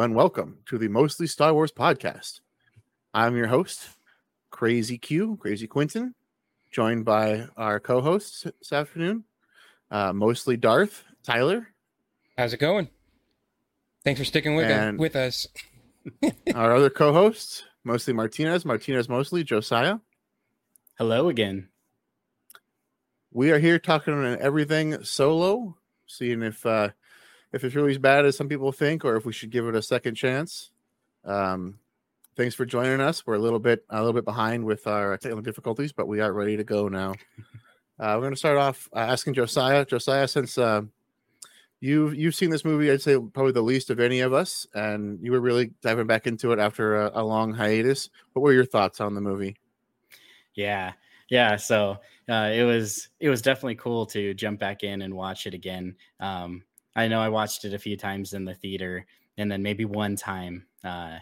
and welcome to the Mostly Star Wars podcast. I'm your host, Crazy Q, Crazy Quinton, joined by our co hosts this afternoon, uh, mostly Darth, Tyler. How's it going? Thanks for sticking with, And- with us. our other co hosts, mostly Martinez, Martinez mostly, Josiah. Hello again. We are here talking on everything solo, seeing if uh, if it's really as bad as some people think, or if we should give it a second chance. Um, thanks for joining us. We're a little bit a little bit behind with our technical difficulties, but we are ready to go now. Uh, we're going to start off uh, asking Josiah. Josiah, since uh, you've you've seen this movie, I'd say probably the least of any of us, and you were really diving back into it after a, a long hiatus. What were your thoughts on the movie? Yeah. Yeah. So uh, it was it was definitely cool to jump back in and watch it again. Um, I know I watched it a few times in the theater and then maybe one time uh,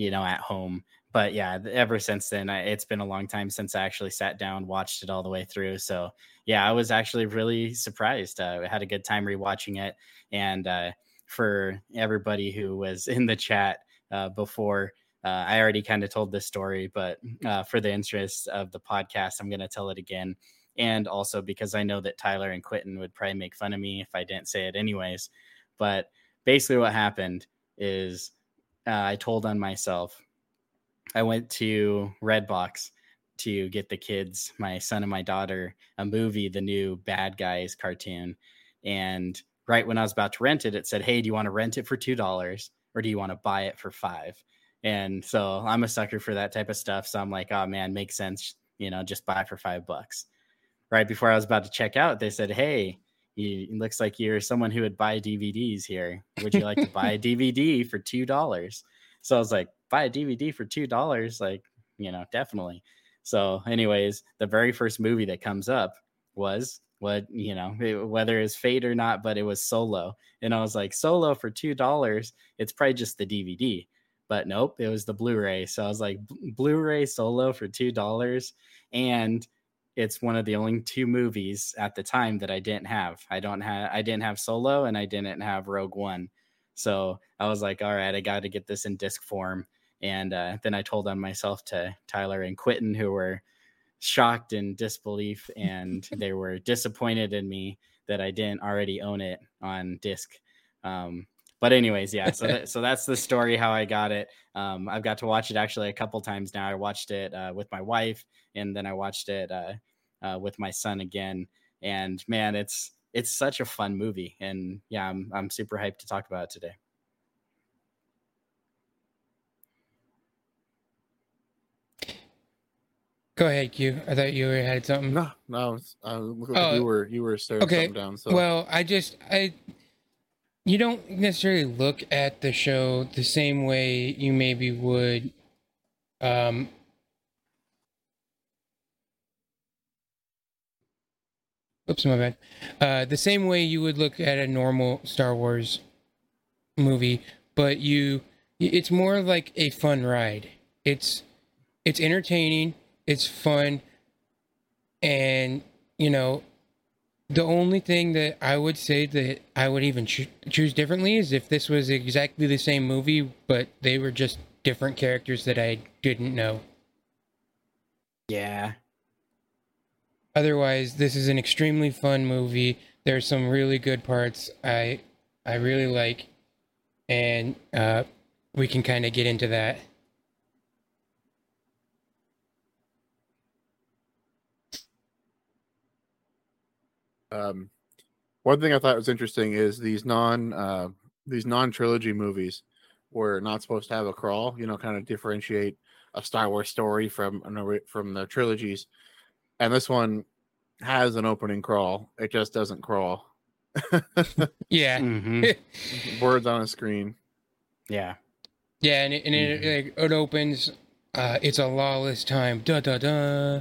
you know, at home. But yeah, ever since then, I, it's been a long time since I actually sat down, watched it all the way through. So yeah, I was actually really surprised. Uh, I had a good time rewatching it, and uh, for everybody who was in the chat uh, before, uh, I already kind of told this story, but uh, for the interest of the podcast, I'm going to tell it again. And also because I know that Tyler and Quinton would probably make fun of me if I didn't say it anyways. But basically, what happened is uh, I told on myself. I went to Redbox to get the kids, my son and my daughter, a movie, the new Bad Guys cartoon. And right when I was about to rent it, it said, Hey, do you want to rent it for $2 or do you want to buy it for five? And so I'm a sucker for that type of stuff. So I'm like, oh man, makes sense. You know, just buy for five bucks. Right before I was about to check out, they said, Hey, you, it looks like you're someone who would buy DVDs here. Would you like to buy a DVD for $2? So I was like, buy a DVD for $2? Like, you know, definitely. So, anyways, the very first movie that comes up was what, you know, it- whether it's Fate or not, but it was Solo. And I was like, Solo for $2, it's probably just the DVD but nope, it was the Blu-ray. So I was like, Blu-ray solo for two dollars, and it's one of the only two movies at the time that I didn't have. I don't have, I didn't have Solo, and I didn't have Rogue One. So I was like, all right, I got to get this in disc form. And uh, then I told on myself to Tyler and Quinton, who were shocked and disbelief, and they were disappointed in me that I didn't already own it on disc. Um, but anyways, yeah. So that, so that's the story how I got it. Um, I've got to watch it actually a couple times now. I watched it uh, with my wife, and then I watched it uh, uh, with my son again. And man, it's it's such a fun movie, and yeah, I'm I'm super hyped to talk about it today. Go ahead, Q. I thought you had something. No, no, it's- uh, look like Oh, you were you were staring okay, something down. So Well, I just I you don't necessarily look at the show the same way you maybe would um Oops, my bad. Uh the same way you would look at a normal Star Wars movie, but you it's more like a fun ride. It's it's entertaining, it's fun, and you know the only thing that I would say that I would even choo- choose differently is if this was exactly the same movie, but they were just different characters that I didn't know. Yeah, Otherwise, this is an extremely fun movie. There's some really good parts I I really like, and uh, we can kind of get into that. Um, one thing I thought was interesting is these non uh, these non trilogy movies were not supposed to have a crawl. You know, kind of differentiate a Star Wars story from an from the trilogies, and this one has an opening crawl. It just doesn't crawl. Yeah, Mhm. Words on a screen. yeah, yeah, and it, and it, like, it opens. Uh, it's a lawless time. Da da da.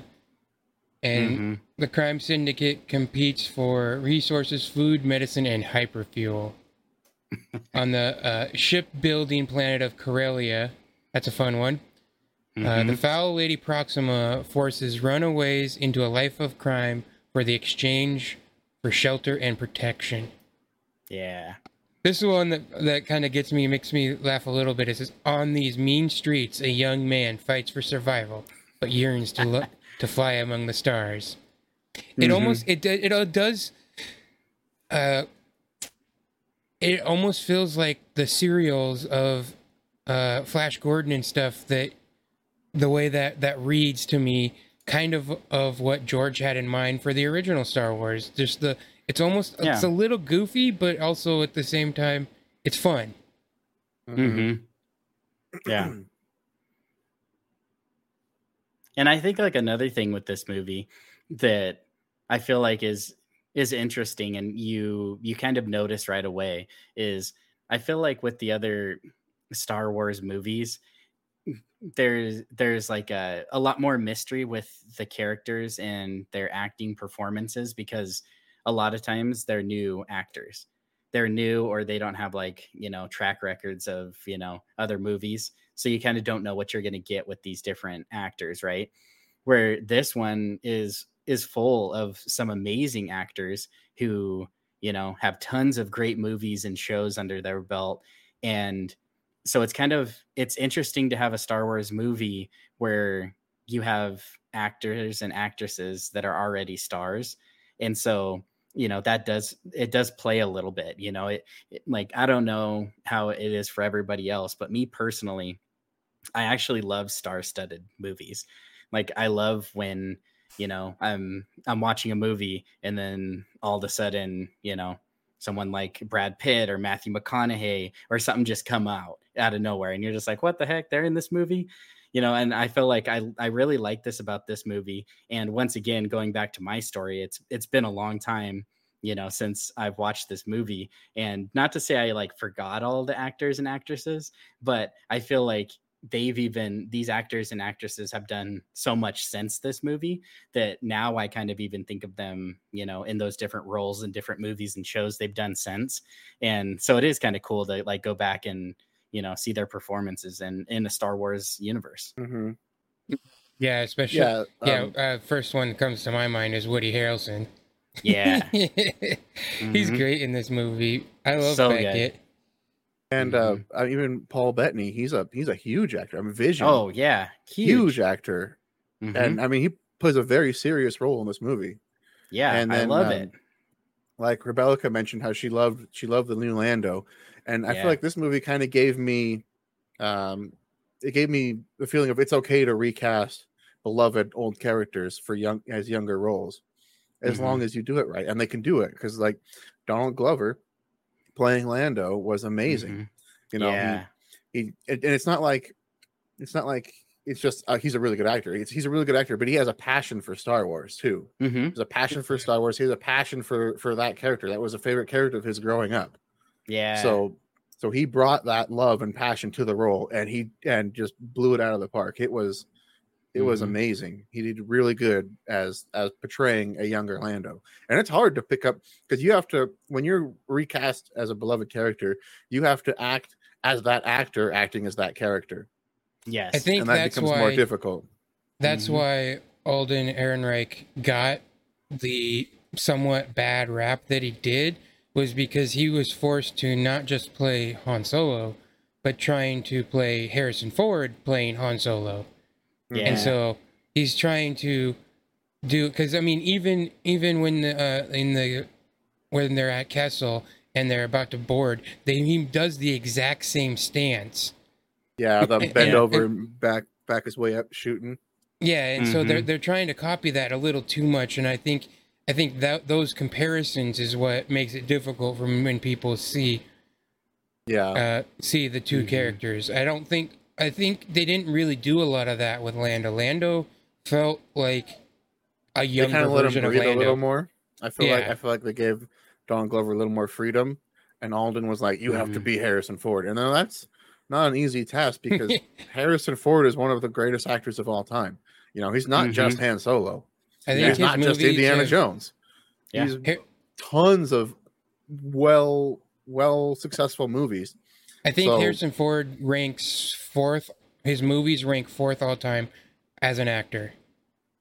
And Mhm. the crime syndicate competes for resources, food, medicine, and hyperfuel on the uh, shipbuilding planet of Corellia. That's a fun one. Uh, the Mhm. foul lady Proxima forces runaways into a life of crime for the exchange for shelter and protection. yeah, This one that that kind of gets me, makes me laugh a little bit. It says, "On these mean streets, a young man fights for survival, but yearns to look to fly among the stars." It Mhm. almost it it does. Uh, it almost feels like the serials of uh, Flash Gordon and stuff that the way that that reads to me kind of of what George had in mind for the original Star Wars. Just the it's almost it's a little goofy, but also at the same time it's fun. Mm-hmm. Yeah. And I think like another thing with this movie that I feel like is is interesting and you you kind of notice right away is I feel like with the other Star Wars movies there's there's like a, a lot more mystery with the characters and their acting performances because a lot of times they're new actors. They're new or they don't have like you know track records of you know other movies so you kind of don't know what you're going to get with these different actors right? Where this one is is full of some amazing actors who you know have tons of great movies and shows under their belt. And so it's kind of it's interesting to have a star wars movie where you have actors and actresses that are already stars. And so you know that does it does play a little bit you know it, it like i don't know how it is for everybody else but me personally i actually love star-studded movies. Like i love when you know i'm i'm watching a movie and then all of a sudden you know someone like brad pitt or matthew mcconaughey or something just come out out of nowhere and you're just like what the heck? They're in this movie? You know and i feel like i i really like this about this movie. And once again going back to my story it's it's been a long time you know since i've watched this movie. And not to say i like forgot all the actors and actresses but i feel like they've even these actors and actresses have done so much since this movie that now i kind of even think of them you know in those different roles and different movies and shows they've done since and so it is kind of cool to like go back and you know see their performances in in the star wars universe hmm Yeah, especially Yeah. yeah. um, uh, first one that comes to my mind is Woody Harrelson. yeah he's Mhm. great in this movie. I love So good. And uh, Mhm. uh, even Paul Bettany, he's a he's a huge actor. I'm mean, Vision, oh yeah huge. huge, actor, Mhm. and I mean he plays a very serious role in this movie. yeah and i then, love um, it Like Rebecca mentioned, how she loved she loved the new Lando, and I Yeah. feel like this movie kind of gave me, um, it gave me the feeling of it's okay to recast beloved old characters for young as younger roles, as Mhm. long as you do it right, and they can do it because like Donald Glover playing Lando was amazing. Mhm. You know, he- yeah he and and it's not like it's not like it's just uh, he's a really good actor. He's, he's a really good actor, but he has a passion for Star Wars too. Mhm. He a passion for Star Wars. He has a passion for for that character. That was a favorite character of his growing up. yeah So so he brought that love and passion to the role, and he and just blew it out of the park. It was it was Mhm. amazing. He did really good as as portraying a younger Lando, and it's hard to pick up because you have to when you're recast as a beloved character, you have to act as that actor acting as that character, yes I think and that that's becomes why more difficult. that's Mhm. why Alden Ehrenreich got the somewhat bad rap that he did was because he was forced to not just play Han Solo, but trying to play Harrison Ford playing Han Solo. Yeah and so he's trying to do because I mean even even when the, uh, in the when they're at Kessel and they're about to board, they he does the exact same stance. Yeah, the And- bend and- over and back back his way up shooting. Yeah, and so they're Mhm. they're trying to copy that a little too much, and I think I think that those comparisons is what makes it difficult for when people see Yeah, uh, see the 2 Mhm. characters. I don't think I think they didn't really do a lot of that with Lando. Lando felt like a they younger kind of let him version of breathe a Lando. little more. I feel like I feel like they gave Don Glover a little more freedom, and Alden was like, "You have to Mhm. be Harrison Ford," and then that's not an easy task because Harrison Ford is one of the greatest actors of all time. You know, he's not Mhm. just Han Solo. I think He's not just Indiana have- Jones. Yeah. He's Har- tons of well, well successful movies. I think So- Harrison Ford ranks fourth. His movies rank fourth all time as an actor.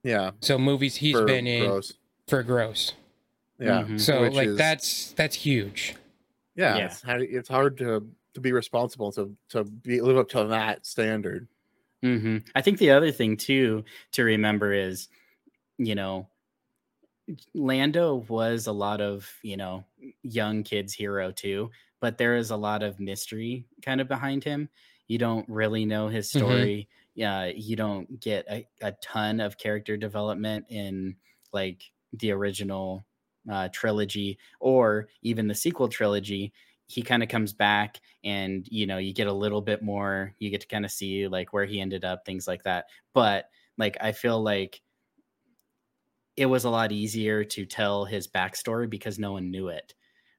Yeah, So movies he's for been in gross. for gross. Yeah, Mhm. So Which like is- that's that's huge. Yeah, Yeah. It's, hard, it's hard to to be responsible to to be live up to that standard. Mm-hmm. I think the other thing too to remember is, you know, Lando was a lot of you know young kids' hero too, but there is a lot of mystery kind of behind him. You don't really know his Mhm. story. Yeah, you don't get a, a ton of character development in like the original uh, trilogy or even the sequel trilogy. He kind of comes back, and you know you get a little bit more. You get to kind of see like where he ended up, things like that. But like I feel like it was a lot easier to tell his backstory because no one knew it.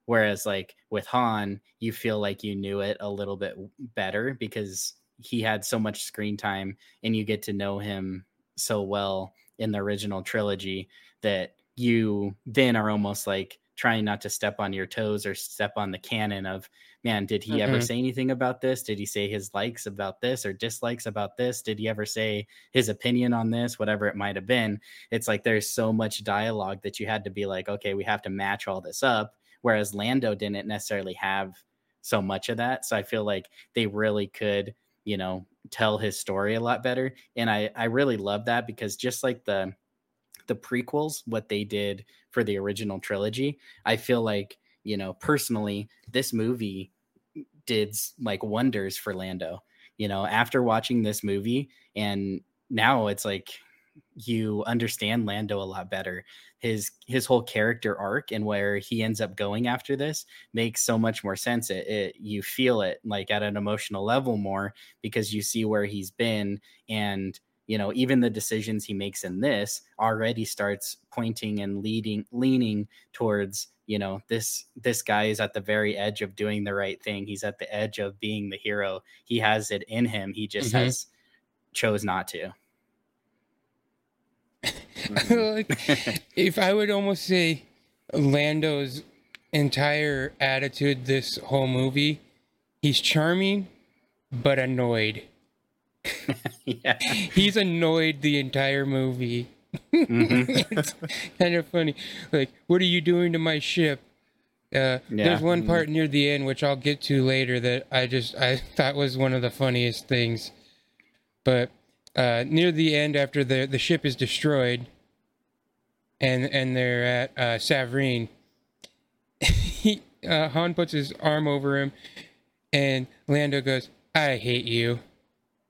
Whereas, like with Han, you feel like you knew it a little bit better because he had so much screen time and you get to know him so well in the original trilogy that you then are almost like trying not to step on your toes or step on the canon of man did he ever Mhm. say anything about this? Did he say his likes about this or dislikes about this? Did he ever say his opinion on this? Whatever it might have been. It's like there's so much dialogue that you had to be like okay we have to match all this up whereas lando didn't necessarily have so much of that. So i feel like they really could you know tell his story a lot better. And i i really love that because just like the the prequels what they did for the original trilogy i feel like you know personally this movie did like wonders for lando. You know after watching this movie and now it's like you understand lando a lot better. His his whole character arc and where he ends up going after this makes so much more sense. It, it you feel it like at an emotional level more because you see where he's been and you know even the decisions he makes in this already starts pointing and leading leaning towards you know this this guy is at the very edge of doing the right thing. He's at the edge of being the hero. He has it in him. He just Mhm. has chose not to Mhm. like, if I would almost say Lando's entire attitude this whole movie, he's charming but annoyed. yeah He's annoyed the entire movie. Mhm. it's kind of funny. Like, what are you doing to my ship? Uh, Yeah. There's one part near the end which I'll get to later that I just I thought was one of the funniest things. But uh, near the end, after the the ship is destroyed, and and they're at uh, Savareen, he uh, Han puts his arm over him, and Lando goes, "I hate you,"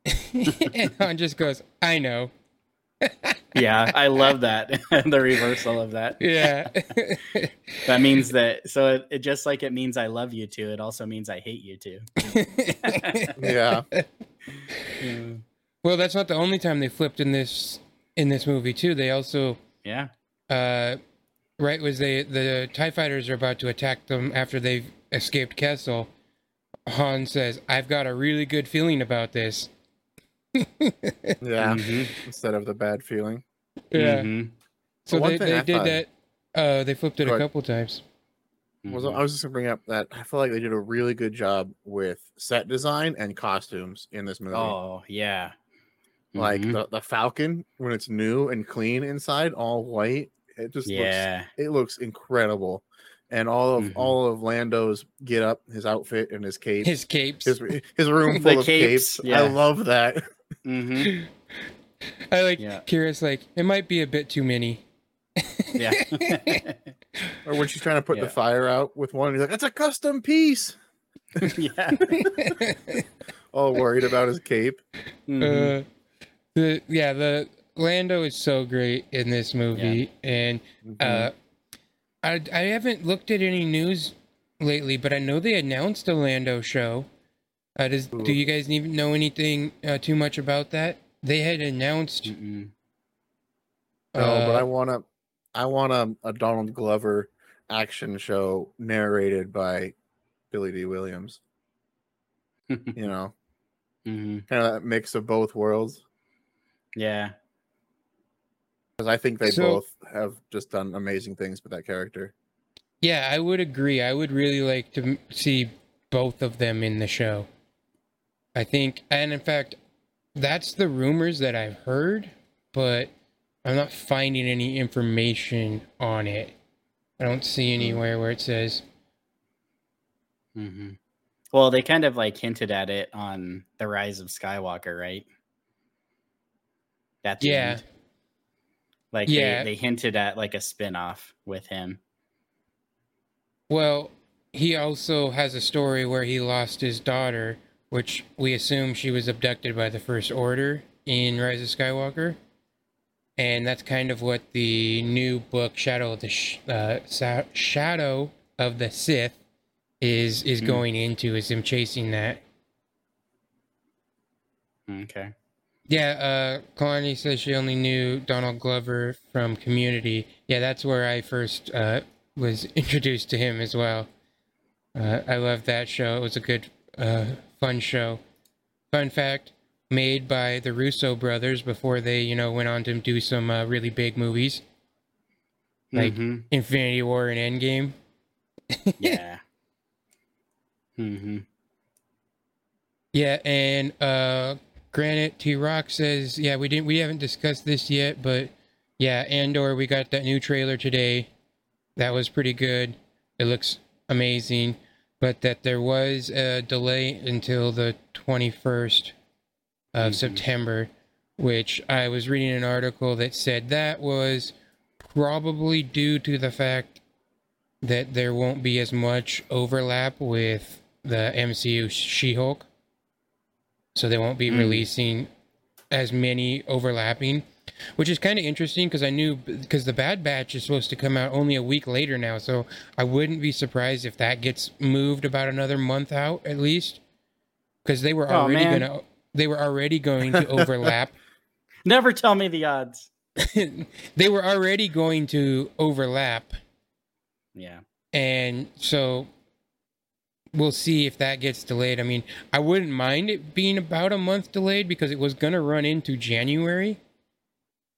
and Han just goes, "I know." yeah i love that. The reversal of that. Yeah. that means that so it, it just like it means i love you too it also means i hate you too. Yeah, well, that's not the only time they flipped in this in this movie too. They also yeah uh right was they the TIE fighters are about to attack them after they've escaped Kessel. Han says, I've got a really good feeling about this. yeah. Mhm. Instead of the bad feeling. Yeah. Mhm. So One they, they I did thought- that uh they flipped it Go a ahead. couple times. Was Mhm. I was just gonna bring up that I feel like they did a really good job with set design and costumes in this movie. oh yeah like Mhm. the, the Falcon when it's new and clean inside, all white. It just looks yeah it looks incredible. And all of Mhm. all of Lando's get up, his outfit and his cape, His capes. his his room The full of capes, capes. yeah. I love that. Mhm. I like Yeah. Qi'ra's like, it might be a bit too many. yeah Or when she's trying to put Yeah. the fire out with one, he's like, "That's a custom piece." yeah All worried about his cape. Mhm. Uh, the yeah, the Lando is so great in this movie, and uh, I I haven't looked at any news lately, but I know they announced a Lando show. Uh, does do you guys even know anything uh, too much about that? They had announced. Mm-mm. No, but I uh, want to, I want a, a Donald Glover action show narrated by Billy Dee Williams. You know, Mhm. kind of that mix of both worlds. Yeah Because I think they So- both have just done amazing things with that character. Yeah, I would agree. I would really like to see both of them in the show. I think, and in fact, that's the rumors that I've heard, but I'm not finding any information on it. I don't see anywhere where it says. hmm Well, they kind of like hinted at it on the Rise of Skywalker, right? At the Yeah. end. Like Yeah. they, they hinted at like a spin-off with him. Well, he also has a story where he lost his daughter, which we assume she was abducted by the First Order in Rise of Skywalker. And that's kind of what the new book, Shadow of the Sh- uh, Sa- Shadow of the Sith, is is Hmm. going into. Is him chasing that. Okay. Yeah, uh, Kaloni says she only knew Donald Glover from Community. Yeah, that's where I first uh, was introduced to him as well. Uh, I loved that show. It was a good, uh, fun show. Fun fact: made by the Russo brothers before they, you know, went on to do some uh, really big movies Like- Mhm. Infinity War and Endgame. yeah. Mm-hmm. Yeah, and uh Granite T Rock says, yeah, we didn't we haven't discussed this yet, but yeah, Andor, we got that new trailer today. That was pretty good. It looks amazing, but that there was a delay until the 21st of Mhm. September, which I was reading an article that said that was probably due to the fact that there won't be as much overlap with the MCU She-Hulk. So they won't be Mm. releasing as many overlapping, which is kind of interesting because I knew because the Bad Batch is supposed to come out only a week later now, so I wouldn't be surprised if that gets moved about another month out at least, because they were Oh, already man. gonna they were already going to overlap. Never tell me the odds. they were already going to overlap Yeah. and so we'll see if that gets delayed. I mean, I wouldn't mind it being about a month delayed because it was going to run into January.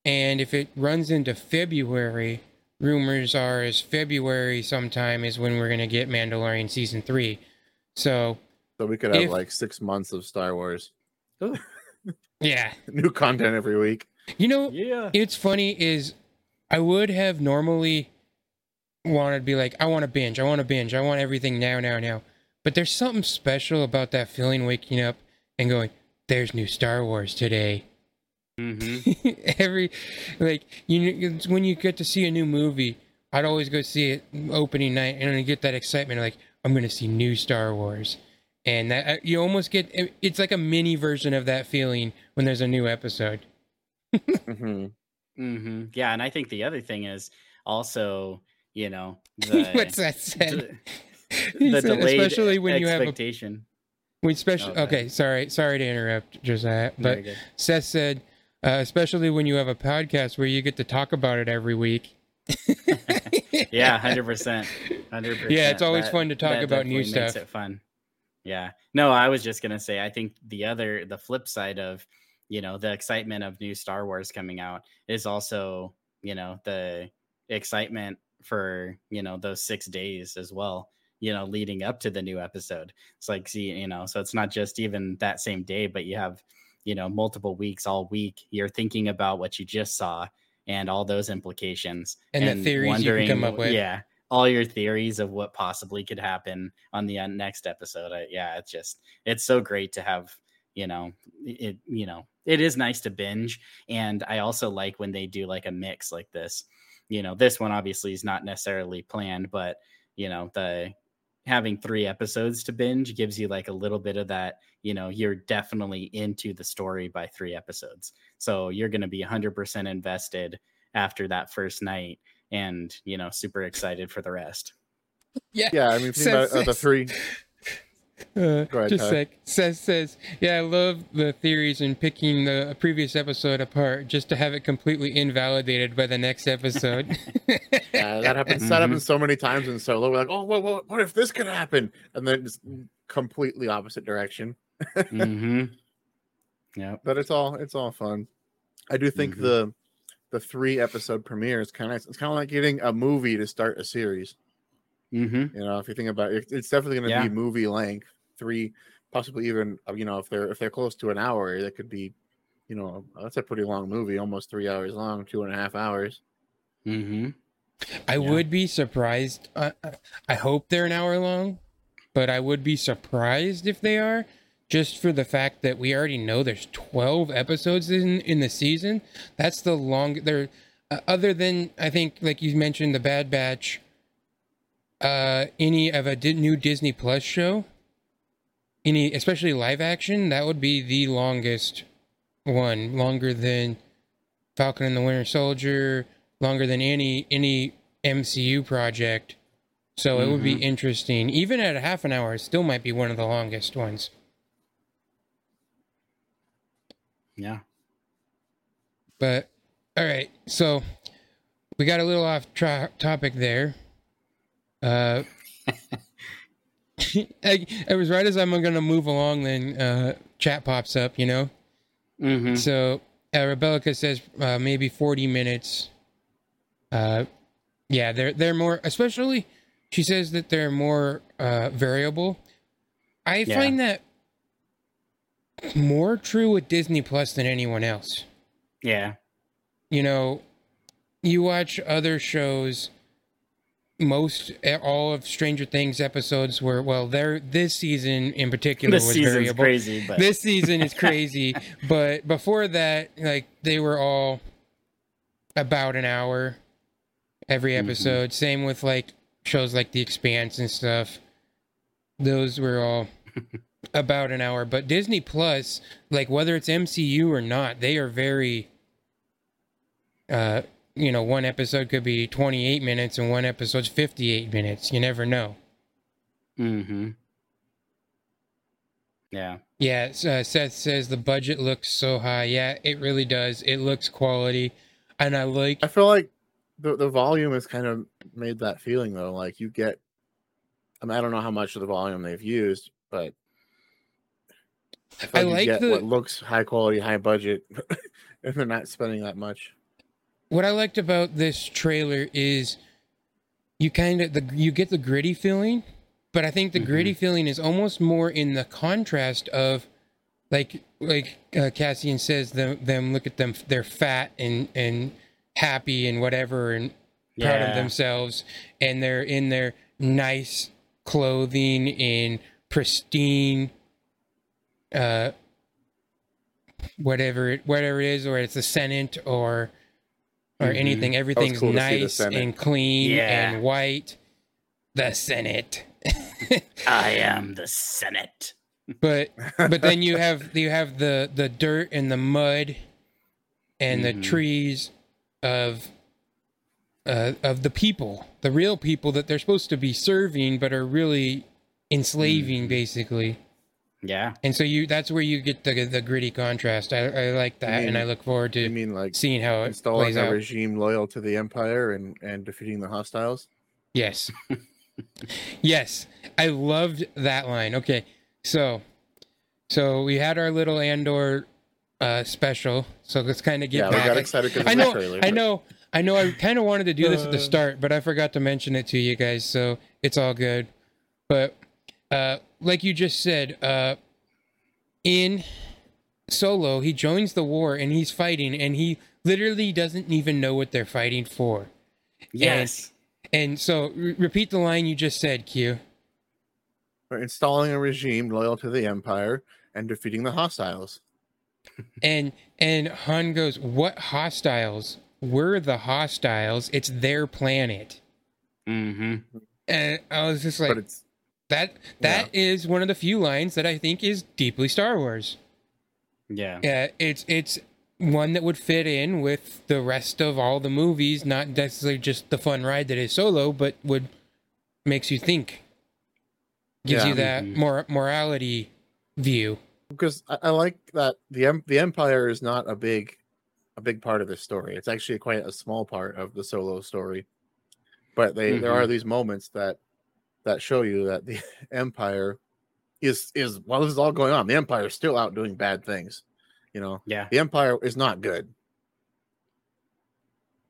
And if it runs into February, rumors are as February sometime is when we're going to get Mandalorian season 3. So, So we could have If- like six months of Star Wars, yeah. new content every week. You know, Yeah. it's funny is I would have normally wanted to be like, I want to binge, I want to binge, I want everything now, now, now. But there's something special about that feeling waking up and going, there's new Star Wars today. hmm Every like you it's when you get to see a new movie, I'd always go see it opening night and I get that excitement like I'm going to see new Star Wars. And that uh, you almost get it's like a mini version of that feeling when there's a new episode. hmm hmm Yeah, and I think the other thing is also, you know, the, What's that said? the, delayed especially when you have a expectation. when special. Okay. Okay, sorry, sorry to interrupt, Josiah, but Seth said, uh, especially when you have a podcast where you get to talk about it every week. yeah, hundred percent, hundred percent. Yeah, it's always fun to talk about new definitely makes stuff. It fun. Yeah. No, I was just gonna say. I think the other, the flip side of, you know, the excitement of new Star Wars coming out is also, you know, the excitement for you know those six days as well. You know, leading up to the new episode. It's like, see, you know, so it's not just even that same day, but you have, you know, multiple weeks all week. You're thinking about what you just saw and all those implications And the theories you come up with. Yeah, all your theories of what possibly could happen on the uh, next episode. I, yeah, it's just it's so great to have. You know, it. You know, it is nice to binge, and I also like when they do like a mix like this. You know, this one obviously is not necessarily planned, but you know the having three episodes to binge gives you like a little bit of that you know you're definitely into the story by three episodes so you're going to be 100% invested after that first night and you know super excited for the rest Yeah. Yeah, I mean, think about uh, the three. Uh, ahead, just Ty. sec. Seth says, "Yeah, I love the theories and picking the previous episode apart just to have it completely invalidated by the next episode." Yeah, that happens. That happens so many times in solo. We're like, oh, what, what, what if this could happen? And then it's completely opposite direction. mm-hmm. yep But it's all it's all fun. I do think Mhm. the the three episode premiere is kind of it's kind of like getting a movie to start a series. Mm-hmm. You know, if you think about it, it's definitely going to Yeah. be movie length, three, possibly even uh, you know if they're if they're close to an hour, that could be, you know, that's a pretty long movie, almost three hours long, two and a half hours. Mm-hmm. I Yeah. would be surprised. I, I- I hope they're an hour long, but I would be surprised if they are, just for the fact that we already know there's 12 episodes in in the season. That's the long. There, uh, other than I think, like you mentioned, the Bad Batch. Uh, any of a new Disney Plus show, any especially live action, that would be the longest one, longer than Falcon and the Winter Soldier, longer than any any MCU project. So it would be interesting. Even at a half an hour, it still might be one of the longest ones. Yeah. But all right, so we got a little off tra- topic there. Uh, I, it was right as I'm gonna move along, then uh, chat pops up. You know. Mm-hmm. So uh, Rebellica says uh, maybe 40 minutes. Uh, yeah, they're they're more, especially. She says that they're more uh, variable. I Yeah. find that more true with Disney Plus than anyone else. Yeah. You know, you watch other shows. Most eh, all of Stranger Things episodes were well. They're this season in particular This was season's variable crazy, but this season is crazy but before that like they were all about an hour every Mhm. episode same with like shows like the expanse and stuff those were all about an hour but disney plus like whether it's mcu or not they are very uh you know one episode could be 28 minutes and one episode's 58 minutes you never know mm-hmm. Yeah. Yeah, uh, Seth says the budget looks so high. Yeah, it really does. It looks quality, and I like. I feel like the the volume has kind of made that feeling though. Like you get, I mean, I don't know how much of the volume they've used, but I, feel I you like get the- what looks high quality, high budget, if they're not spending that much. What I liked about this trailer is you kind of the you get the gritty feeling, but I think the Mhm. gritty feeling is almost more in the contrast of like like uh, Cassian says them them look at them they're fat and and happy and whatever and proud of themselves and they're in their nice clothing in pristine uh whatever it whatever it is or it's a senate or or Mhm. anything everything's cool to see the nice and clean Yeah. and white the senate I am the Senate. but but then you have you have the the dirt and the mud and Mhm. the trees of uh, of the people, the real people that they're supposed to be serving, but are really enslaving, Mhm. basically. Yeah. And so you that's where you get the the gritty contrast. I, I like that, mean- and I look forward I to mean, like seeing how it installing plays a out. regime loyal to the empire and and defeating the hostiles. Yes. yes. I loved that line. Okay. So so we had our little Andor uh special. So let's kind of get yeah, we back. got excited because I know trailer. I but- know I know I kind of wanted to do this at the Uh. start, but I forgot to mention it to you guys, so it's all good. But uh like you just said, uh in Solo, he joins the war and he's fighting and he literally doesn't even know what they're fighting for. Yes. And so re- repeat the line you just said, Q. We're installing a regime loyal to the empire and defeating the hostiles. And and Han goes, "What hostiles? We're the hostiles. It's their planet." mm-hmm. And I was just like, but it's "That that is one of the few lines that I think is deeply Star Wars." Yeah. Yeah, it's it's one that would fit in with the rest of all the movies, not necessarily just the fun ride that is Solo, but would makes you think, gives Yeah. you that Mhm. mor- morality view. because I, I like that the the empire is not a big a big part of this story. It's actually quite a small part of the solo story. But they there are these moments that that show you that the empire is is while this is all going on, the empire is still out doing bad things. You know, Yeah. the empire is not good.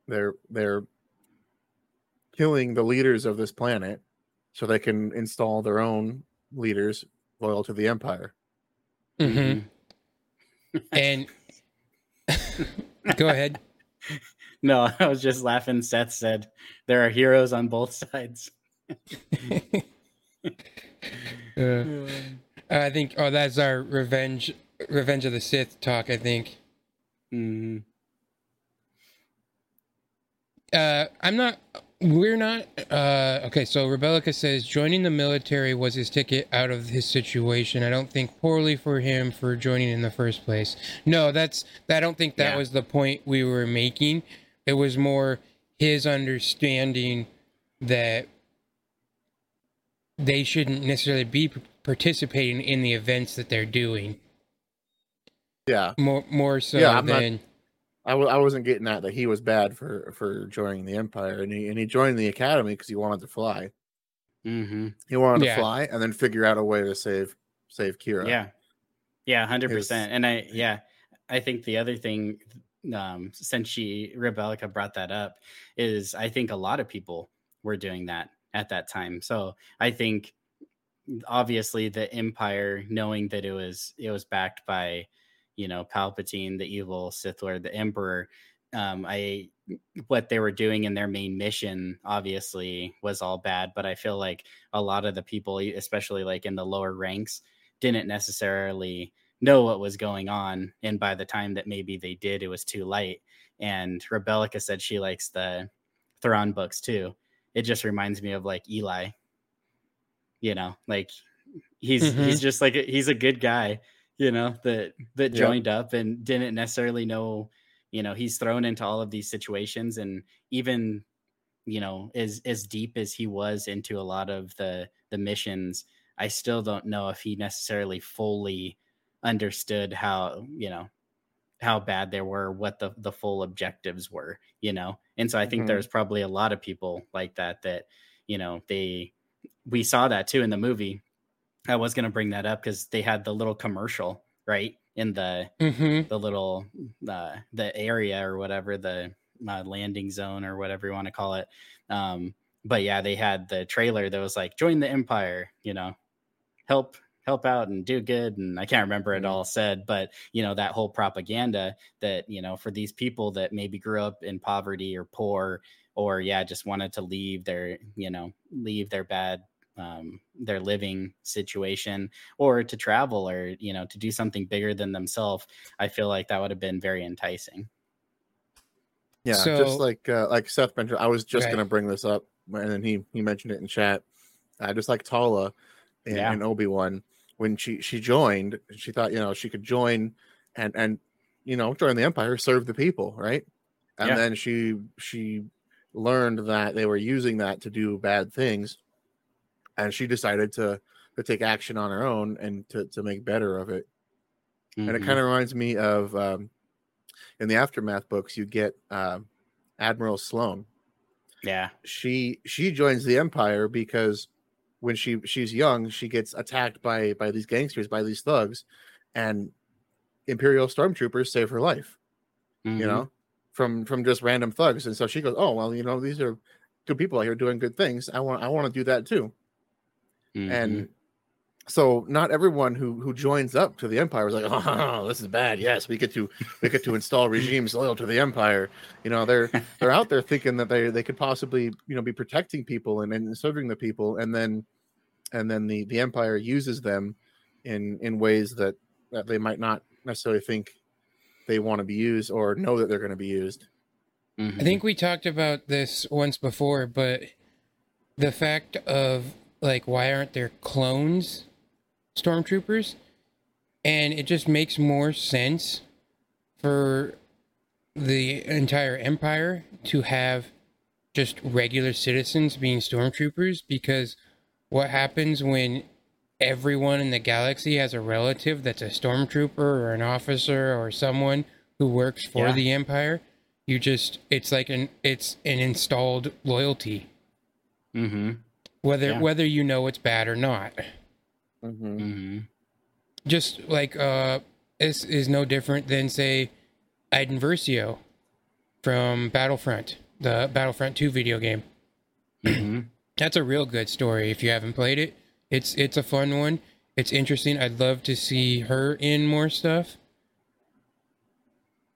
They're they're killing the leaders of this planet so they can install their own leaders loyal to the empire. hmm And go ahead. No, I was just laughing. Seth said there are heroes on both sides. Uh, I think. Oh, that's our revenge. Revenge of the Sith talk. I think. hmm Uh, I'm not. We're not. Uh, okay, so Rebellica says joining the military was his ticket out of his situation. I don't think poorly for him for joining in the first place. No, that's. I don't think that Yeah. was the point we were making. It was more his understanding that they shouldn't necessarily be participating in the events that they're doing. Yeah, More, more so Yeah, I'm not- than. I w- I wasn't getting at that he was bad for for joining the Empire, and he and he joined the Academy because he wanted to fly. hmm He wanted Yeah. to fly and then figure out a way to save save Qi'ra. Yeah. Yeah, hundred Is- percent. And I yeah, I think the other thing um since she Rebellica brought that up is I think a lot of people were doing that at that time. So I think obviously the Empire knowing that it was it was backed by you know Palpatine, the evil Sith Lord, the Emperor. Um, I what they were doing in their main mission obviously was all bad, but I feel like a lot of the people, especially like in the lower ranks, didn't necessarily know what was going on. And by the time that maybe they did, it was too late. And Rebellica said she likes the Thrawn books too. It just reminds me of like Eli. You know, like he's Mhm. he's just like a, he's a good guy, you know, that that Yep. joined up and didn't necessarily know, you know, he's thrown into all of these situations and even you know as as deep as he was into a lot of the the missions i still don't know if he necessarily fully understood how you know how bad they were what the the full objectives were you know and so i think Mhm. there's probably a lot of people like that that you know they we saw that too in the movie i was going to bring that up because they had the little commercial right in the Mm-hmm. the little uh, the area or whatever the uh, landing zone or whatever you want to call it. Um, but yeah, they had the trailer that was like join the empire, you know, help help out and do good and I can't remember it Mhm. all said, but you know that whole propaganda that you know for these people that maybe grew up in poverty or poor or yeah just wanted to leave their you know leave their bad um, their living situation or to travel or you know to do something bigger than themselves i feel like that would have been very enticing Yeah, So- just like uh, like Seth mentioned, I was just Okay. gonna bring this up, and then he he mentioned it in chat. Uh, just like Tala and, Yeah. in Obi Wan, when she she joined, she thought you know she could join and and you know join the Empire, serve the people, right? And Yeah. then she she learned that they were using that to do bad things, and she decided to to take action on her own and to to make better of it and it Mhm. kind of reminds me of um, in the aftermath books you get um, admiral sloane yeah she she joins the empire because when she she's young she gets attacked by by these gangsters by these thugs and imperial stormtroopers save her life Mhm. you know from from just random thugs and so she goes oh well you know these are good people out here doing good things i want i want to do that too Mhm. and so not everyone who who joins up to the empire is like oh this is bad. Yes we get to we get to install regimes loyal to the empire. You know they're they're out there thinking that they they could possibly you know be protecting people and, and serving the people and then and then the the empire uses them in in ways that that they might not necessarily think they want to be used or know that they're going to be used. Mhm. I think we talked about this once before, but the fact of like why aren't there clones stormtroopers? And it just makes more sense for the entire empire to have just regular citizens being stormtroopers because what happens when everyone in the galaxy has a relative that's a stormtrooper or an officer or someone who works for Yeah. the empire you just it's like an it's an installed loyalty Mhm. whether Yeah. whether you know it's bad or not mm-hmm. Mhm. just like uh this is no different than say Iden Versio from Battlefront the Battlefront 2 video game Mhm. That's a real good story. If you haven't played it, it's it's a fun one. It's interesting. I'd love to see her in more stuff.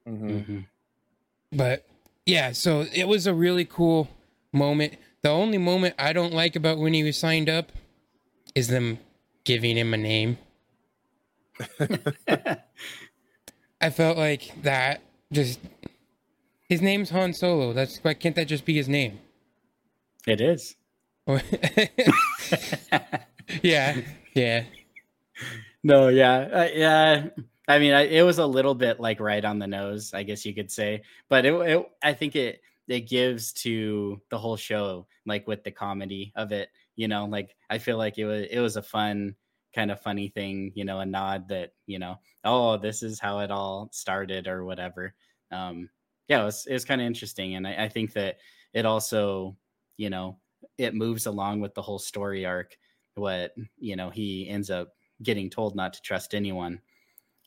Mm-hmm. Mhm. But yeah, so it was a really cool moment. The only moment I don't like about when he was signed up is them giving him a name. I felt like that just his name's Han Solo. That's why can't that just be his name? it is. yeah, yeah. No, yeah, uh, yeah. I mean, I, it was a little bit like right on the nose, I guess you could say. But it, it, I think it it gives to the whole show, like with the comedy of it. You know, like I feel like it was it was a fun kind of funny thing. You know, a nod that you know, oh, this is how it all started or whatever. Um, yeah, it was it was kind of interesting, and I, I think that it also, you know, it moves along with the whole story arc. What you know, he ends up getting told not to trust anyone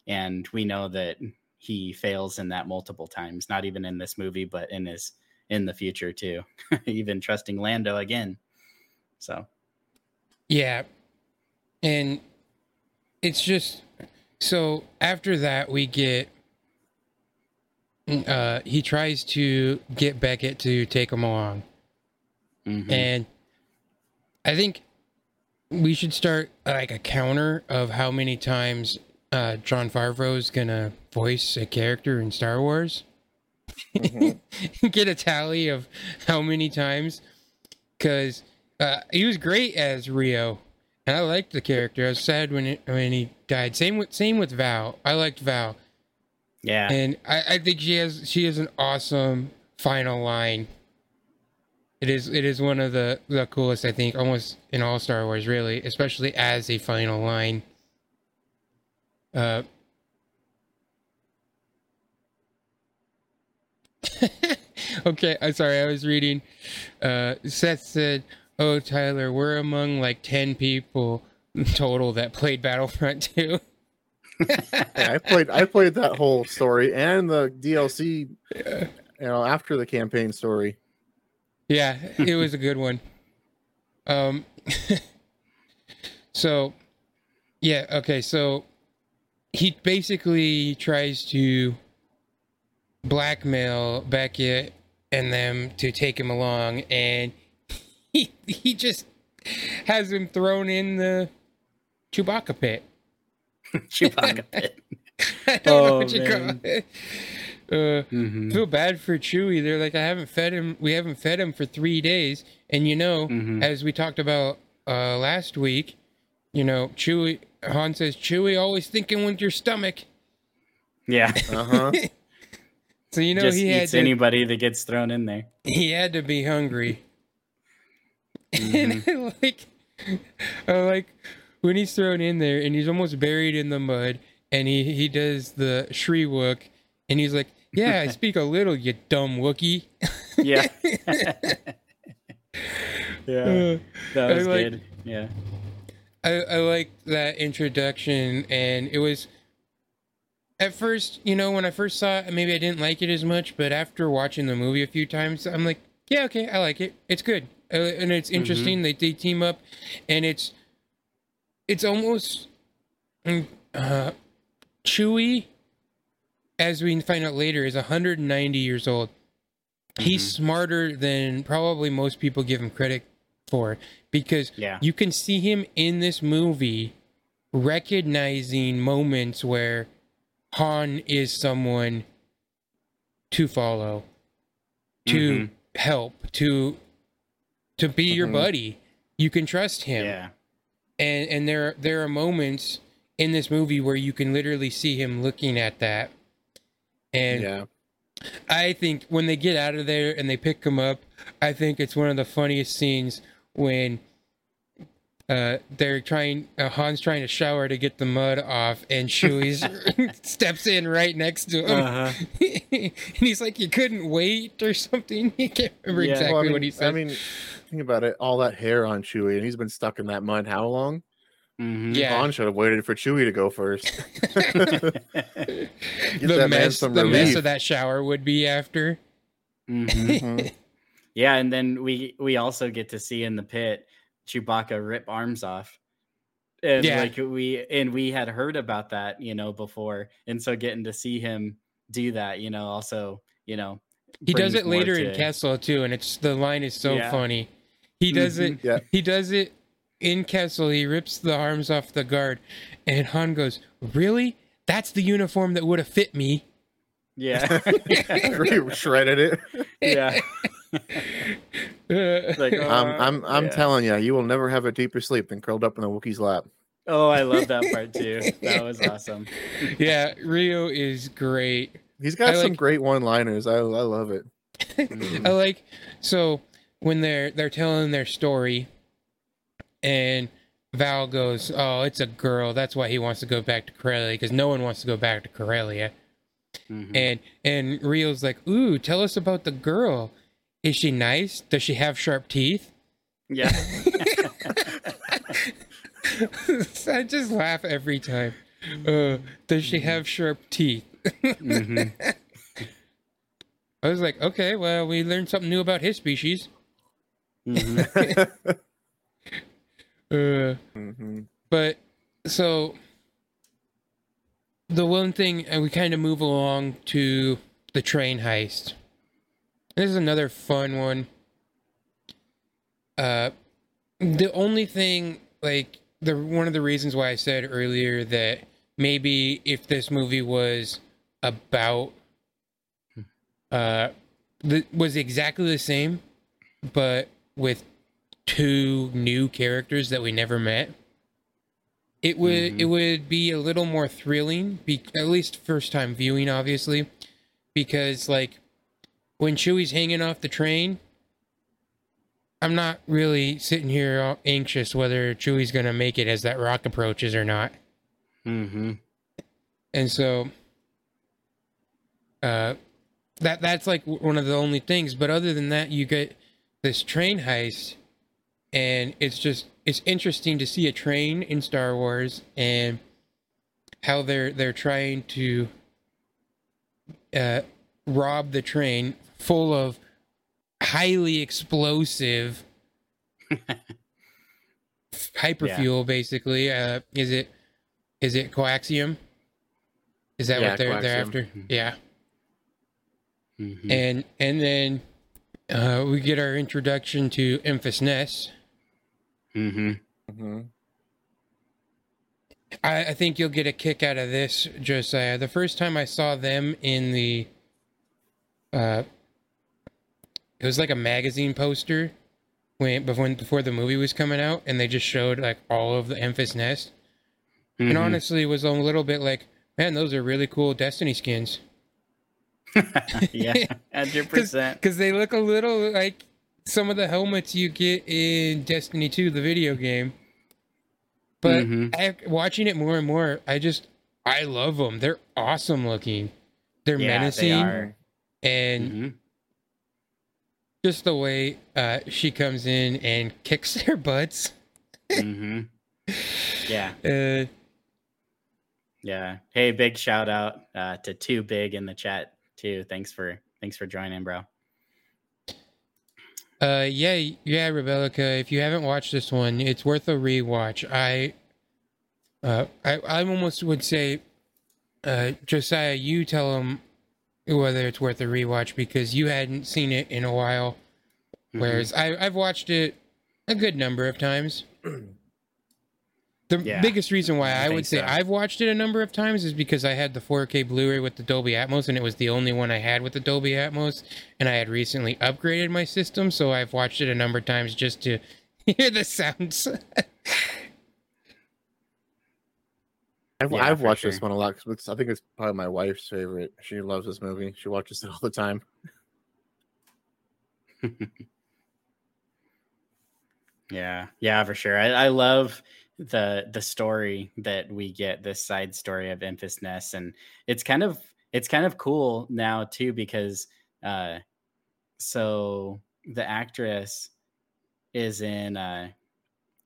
and we know that he fails in that multiple times not even in this movie but in his in the future too even trusting lando again so Yeah. And it's just so after that we get uh he tries to get Beckett to take him along. mhm. And I think we should start like a counter of how many times uh Jon Favreau's gonna voice a character in Star Wars. Mhm. Get a tally of how many times because uh, he was great as Rio, and I liked the character. I was sad when it, when he died. Same with same with Val. I liked Val, yeah and I, I think she has she has an awesome final line. It is it is one of the the coolest I think almost in all Star Wars really, especially as a final line. Uh. okay, I'm sorry. I was reading. Uh, Seth said, "Oh, Tyler, we're among like ten people total that played Battlefront 2. Yeah, I played I played that whole story and the DLC you know after the campaign story. Yeah, it was a good one. Um so yeah, okay, so he basically tries to blackmail Beckett and them to take him along and he he just has him thrown in the Chewbacca pit. Chewbacca pit. I don't know Oh, what you call it. Uh, Mhm. feel bad for Chewie. They're like, I haven't fed him. We haven't fed him for three days, and you know, Mhm. as we talked about uh, last week, you know, Chewie. Han says, Chewie, always thinking with your stomach. yeah Uh-huh. So you know just he had eats to. anybody that gets thrown in there He had to be hungry. Mhm. And like, I like when he's thrown in there and he's almost buried in the mud, and he he does the Shyriiwook, and he's like, "Yeah, I speak a little, you dumb Wookiee." yeah yeah Uh, that was like- good yeah I, I liked that introduction, and it was at first, you know, when I first saw it, maybe I didn't like it as much, but after watching the movie a few times, I'm like, yeah, okay, I like it. It's good, uh, and it's interesting. They they team up, and it's it's almost mm, uh, Chewie, as we find out later, is 190 years old. He's Mhm. smarter than probably most people give him credit for because yeah you can see him in this movie recognizing moments where Han is someone to follow, to Mhm. help, to to be your Mhm. buddy. You can trust him. yeah And and there there are moments in this movie where you can literally see him looking at that. And yeah. I think when they get out of there and they pick him up, I think it's one of the funniest scenes when uh, they're trying, uh, Han's trying to shower to get the mud off, and Chewie steps in right next to him. uh-huh. and he's like, You couldn't wait or something. He can't remember Yeah. exactly Well, I mean, what he said. I mean, think about it. All that hair on Chewie, and he's been stuck in that mud how long? Mhm. Yeah. Han should have waited for Chewie to go first. the that mess, some the mess of that shower would be after. Mhm. Mhm. Yeah, and then we we also get to see in the pit Chewbacca rip arms off. And Yeah. like we and we had heard about that, you know, before. And so getting to see him do that, you know, also, you know, He does it more later in to- Kessel too, and it's the line is so Yeah. funny. He does it. Yeah. He does it in Kessel, he rips the arms off the guard, and Han goes, "Really? That's the uniform that would have fit me." Yeah. Shredded it. yeah. Uh, Like, I'm I'm I'm Yeah. telling you, you will never have a deeper sleep than curled up in the Wookiee's lap. Oh, I love that part too. That was awesome. yeah, Rio is great. He's got I some like- great one-liners. I I love it. I like so when they're they're telling their story, and Val goes, "Oh, it's a girl. That's why he wants to go back to Corellia because no one wants to go back to Corellia." Mhm. And and Rio's like, "Ooh, tell us about the girl. Is she nice? Does she have sharp teeth?" Yeah. I just laugh every time. Uh, does she have sharp teeth? Mhm. I was like, okay, well, we learned something new about his species. Mhm. Uh, hmm but so the one thing, and we kind of move along to the train heist. This is another fun one. Uh, the only thing, like the one of the reasons why I said earlier that maybe if this movie was about, uh, the, was exactly the same, but with two new characters that we never met it would Mhm. it would be a little more thrilling be, at least first time viewing obviously because like when Chewie's hanging off the train I'm not really sitting here all anxious whether Chewie's going to make it as that rock approaches or not Mhm. and so uh that that's like one of the only things but other than that you get this train heist and it's just it's interesting to see a train in Star Wars and how they're they're trying to uh rob the train full of highly explosive hyperfuel basically. Uh is it is it coaxium? Is that Yeah, what they're they're coaxium. after? Yeah. Mhm. and and then uh we get our introduction to Enfys Nest Mm-hmm. mm-hmm. I, I think you'll get a kick out of this, Josiah. The first time I saw them in the, uh, it was like a magazine poster when before before the movie was coming out, and they just showed like all of the Enfys Nest, and Mhm. honestly, it was a little bit like, man, those are really cool Destiny skins yeah, hundred percent. because they look a little like some of the helmets you get in Destiny 2, the video game. But Mhm. I, watching it more and more, I just I love them. They're awesome looking. They're Yeah, menacing, they are. and Mhm. just the way uh, she comes in and kicks their butts. Mhm. Yeah, Uh, yeah. Hey, big shout out uh, to Too Big in the chat too. Thanks for thanks for joining, bro. Uh, yeah, yeah, Rebellica. If you haven't watched this one, it's worth a rewatch. I, uh, I, I almost would say, uh, Josiah, you tell them whether it's worth a rewatch because you hadn't seen it in a while, Mhm. whereas I, I've watched it a good number of times. The Yeah, biggest reason why I I, would say so. I've watched it a number of times is because I had the 4K Blu-ray with the Dolby Atmos, and it was the only one I had with the Dolby Atmos. And I had recently upgraded my system, so I've watched it a number of times just to hear the sounds. I've, Yeah, I've for watched this one a lot because I think it's probably my wife's favorite. She loves this movie. She watches it all the time. Yeah, yeah, for sure. I, I love the the story that we get, this side story of Enfys Nest, and it's kind of it's kind of cool now too because uh, so the actress is in uh,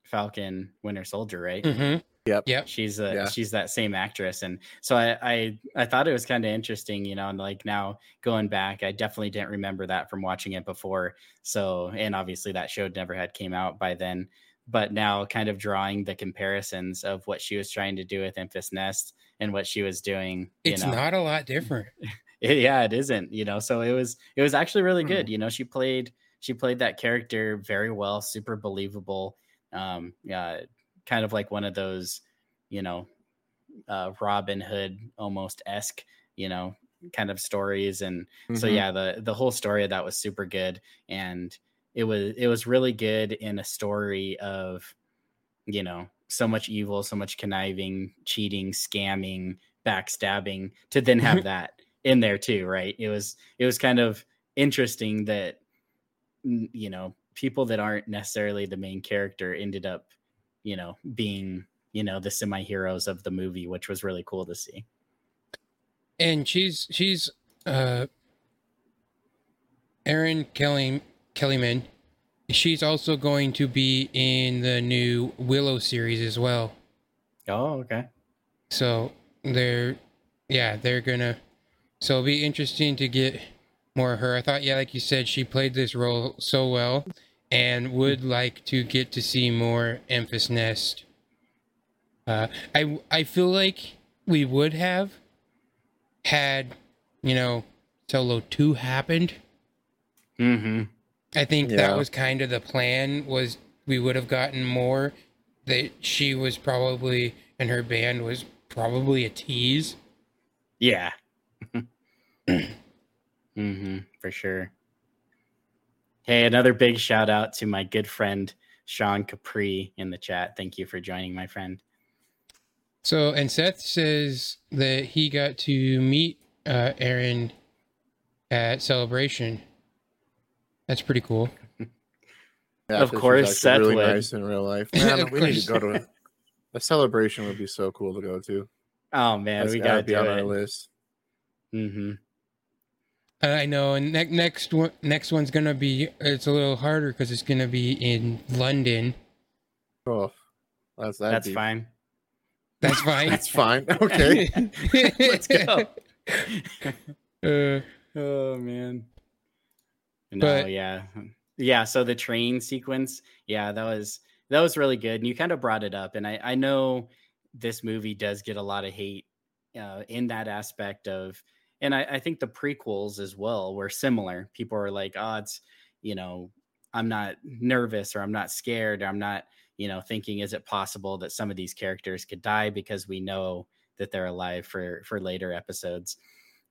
Falcon Winter Soldier, right? Mm-hmm. Yep. Yep. she's a Yeah. she's that same actress and so i i, I thought it was kind of interesting you know and like now going back i definitely didn't remember that from watching it before so and obviously that show never had came out by then but now kind of drawing the comparisons of what she was trying to do with Enfys Nest and what she was doing you It's know not a lot different. it, yeah it isn't you know so it was it was actually really Hmm. good you know she played she played that character very well super believable um, yeah, kind of like one of those, you know, uh, Robin Hood almost esque, you know, kind of stories. And mm-hmm. so yeah, the the whole story of that was super good, and it was it was really good in a story of, you know, so much evil, so much conniving, cheating, scamming, backstabbing, to then have that in there too, right? It was it was kind of interesting that you know people that aren't necessarily the main character ended up you know being you know the semi heroes of the movie, which was really cool to see. And she's she's uh Erin Kelly Kellyman. She's also going to be in the new Willow series as well. Oh, okay. So they're yeah, they're gonna so it'll be interesting to get more of her. I thought, yeah, like you said, she played this role so well and would like to get to see more Enfys Nest uh, I I feel like we would have had you know Solo two happened. Mm-hmm. I think yeah. that was kind of the plan. Was we would have gotten more. That she was probably and her band was probably a tease. Yeah. mm-hmm. For sure. Hey, another big shout out to my good friend Sean Capri in the chat. Thank you for joining, my friend. So, and Seth says that he got to meet uh, Erin at Celebration. That's pretty cool. Yeah, of course, Seth really would. nice in real life. Man, we need to go to a, a, celebration. Would be so cool to go to. Oh man, That's we got to be on it. our list. Mm-hmm. I know, and ne- next one, next one's gonna be. It's a little harder because it's gonna be in London. Oh, that's that that's deep. fine. That's fine. That's fine. Okay. Let's go. Uh, oh man. No, but, yeah. Yeah, so the train sequence, yeah, that was that was really good. And you kind of brought it up. And I, I know this movie does get a lot of hate uh, in that aspect of and I, I think the prequels as well were similar. People are like, oh, it's, you know, I'm not nervous or I'm not scared or I'm not you know, thinking is it possible that some of these characters could die because we know that they're alive for for later episodes.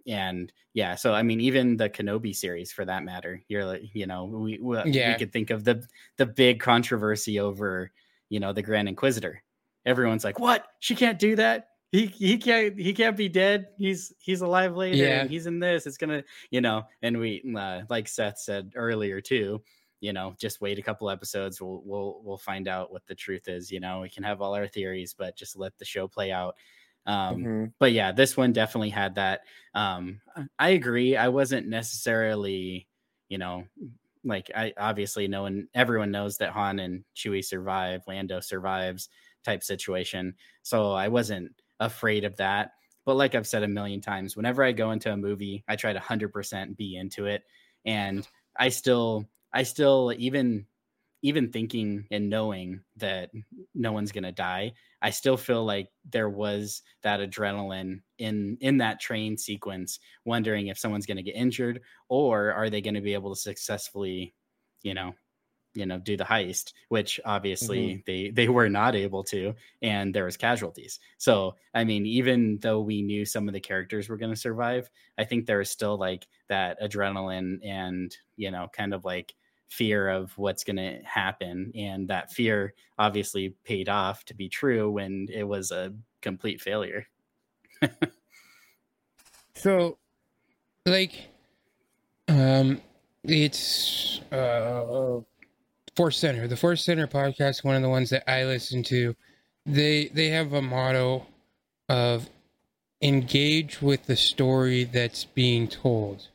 And yeah, so I mean, even the Kenobi series, for that matter, you're like, you know, we we, yeah. we could think of the the big controversy over, you know, the Grand Inquisitor. Everyone's like, "What? She can't do that." he he can't he can't be dead. He's he's alive later. Yeah. he's in this. It's gonna you know. And we uh, like Seth said earlier too you know, just wait a couple episodes. We'll we'll we'll find out what the truth is. You know, we can have all our theories, but just let the show play out. Um, mm-hmm. But yeah, this one definitely had that. Um, I agree. I wasn't necessarily, you know, like I obviously no one, everyone knows that Han and Chewie survive, Lando survives type situation. So I wasn't afraid of that. But like I've said a million times, whenever I go into a movie, I try to 100% be into it. And I still I still even even thinking and knowing that no one's going to die i still feel like there was that adrenaline in in that train sequence wondering if someone's going to get injured or are they going to be able to successfully you know you know do the heist which obviously mm-hmm. they they were not able to and there was casualties so i mean even though we knew some of the characters were going to survive i think there was still like that adrenaline and you know kind of like fear of what's going to happen and that fear obviously paid off to be true when it was a complete failure. So like um it's uh force center. The force center podcast one of the ones that i listen to. They they have a motto of engage with the story that's being told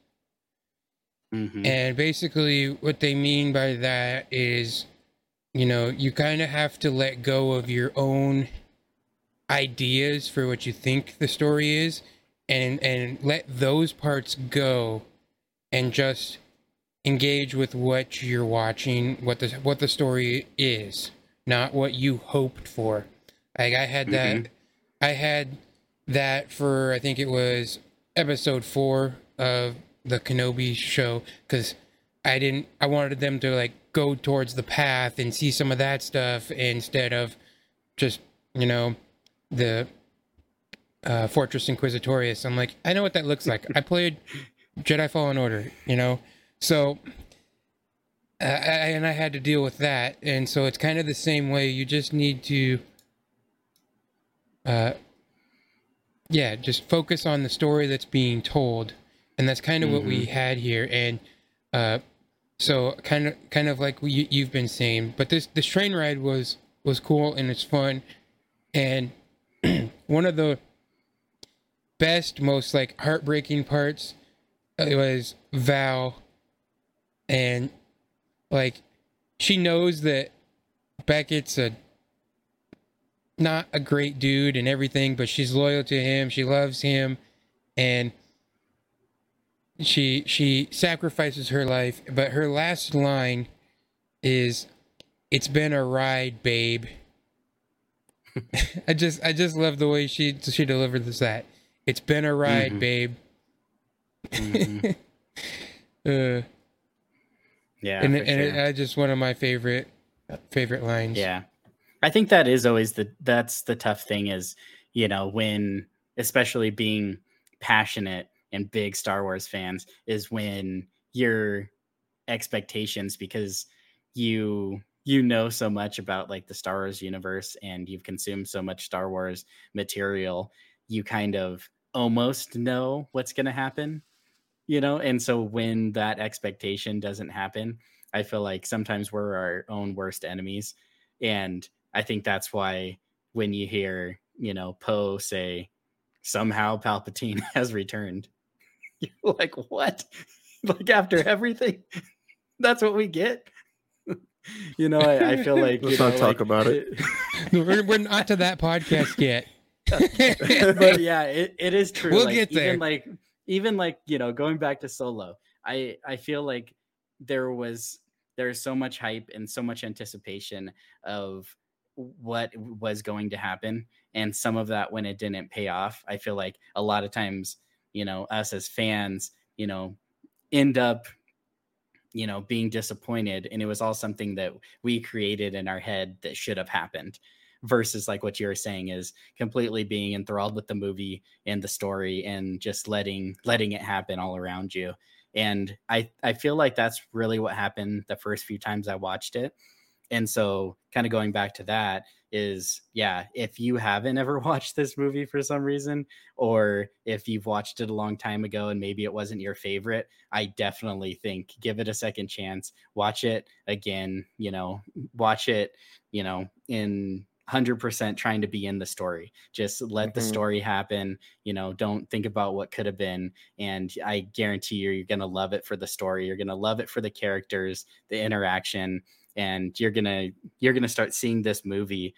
Mm-hmm. And basically, what they mean by that is, you know, you kind of have to let go of your own ideas for what you think the story is and and let those parts go and just engage with what you're watching what the what the story is not what you hoped for like i had that mm-hmm. i had that for i think it was episode 4 of the Kenobi show because I didn't. I wanted them to like go towards the path and see some of that stuff instead of just you know the uh, Fortress Inquisitorius. I'm like, I know what that looks like. I played Jedi Fallen Order, you know, so uh, and I had to deal with that, and so it's kind of the same way. You just need to, uh, yeah, just focus on the story that's being told, and that's kind of what we had here. And uh, so, kind of, kind of like you, you've been saying, but this this train ride was was cool and it's fun, and one of the best, most like heartbreaking parts it was Val and like she knows that Beckett's a not a great dude and everything, but she's loyal to him, she loves him and she she sacrifices her life, but her last line is it's been a ride, babe. I just I just love the way she she delivered this that. It's been a ride, Mhm. babe. Mhm. Uh, Yeah, and it, and it, sure. uh, just one of my favorite favorite lines. Yeah. I think that is always the that's the tough thing is, you know, when especially being passionate and big Star Wars fans is when your expectations because you you know so much about like the Star Wars universe and you've consumed so much Star Wars material, you kind of almost know what's going to happen, you know? And so when that expectation doesn't happen, I feel like sometimes we're our own worst enemies. And I think that's why when you hear, you know, Poe say, somehow Palpatine has returned, you're like, what? like after everything? that's what we get? you know, I, I feel like. Let's you know, not talk like- about it. we're, we're not to that podcast yet. but yeah, it, it is true. We'll like, get there. Even like even like you know going back to Solo, I I feel like there was there's so much hype and so much anticipation of what was going to happen, and some of that when it didn't pay off, I feel like a lot of times you know us as fans, you know, end up you know being disappointed. And it was all something that we created in our head that should have happened versus like what you were saying is completely being enthralled with the movie and the story and just letting letting it happen all around you. And i i feel like that's really what happened the first few times i watched it and so kind of going back to that is yeah if you haven't ever watched this movie for some reason or if you've watched it a long time ago and maybe it wasn't your favorite i definitely think give it a second chance watch it again you know watch it you know in 100% trying to be in the story just let the Mhm. story happen you know don't think about what could have been and i guarantee you you're going to love it for the story you're going to love it for the characters the interaction and you're to you're to start seeing this movie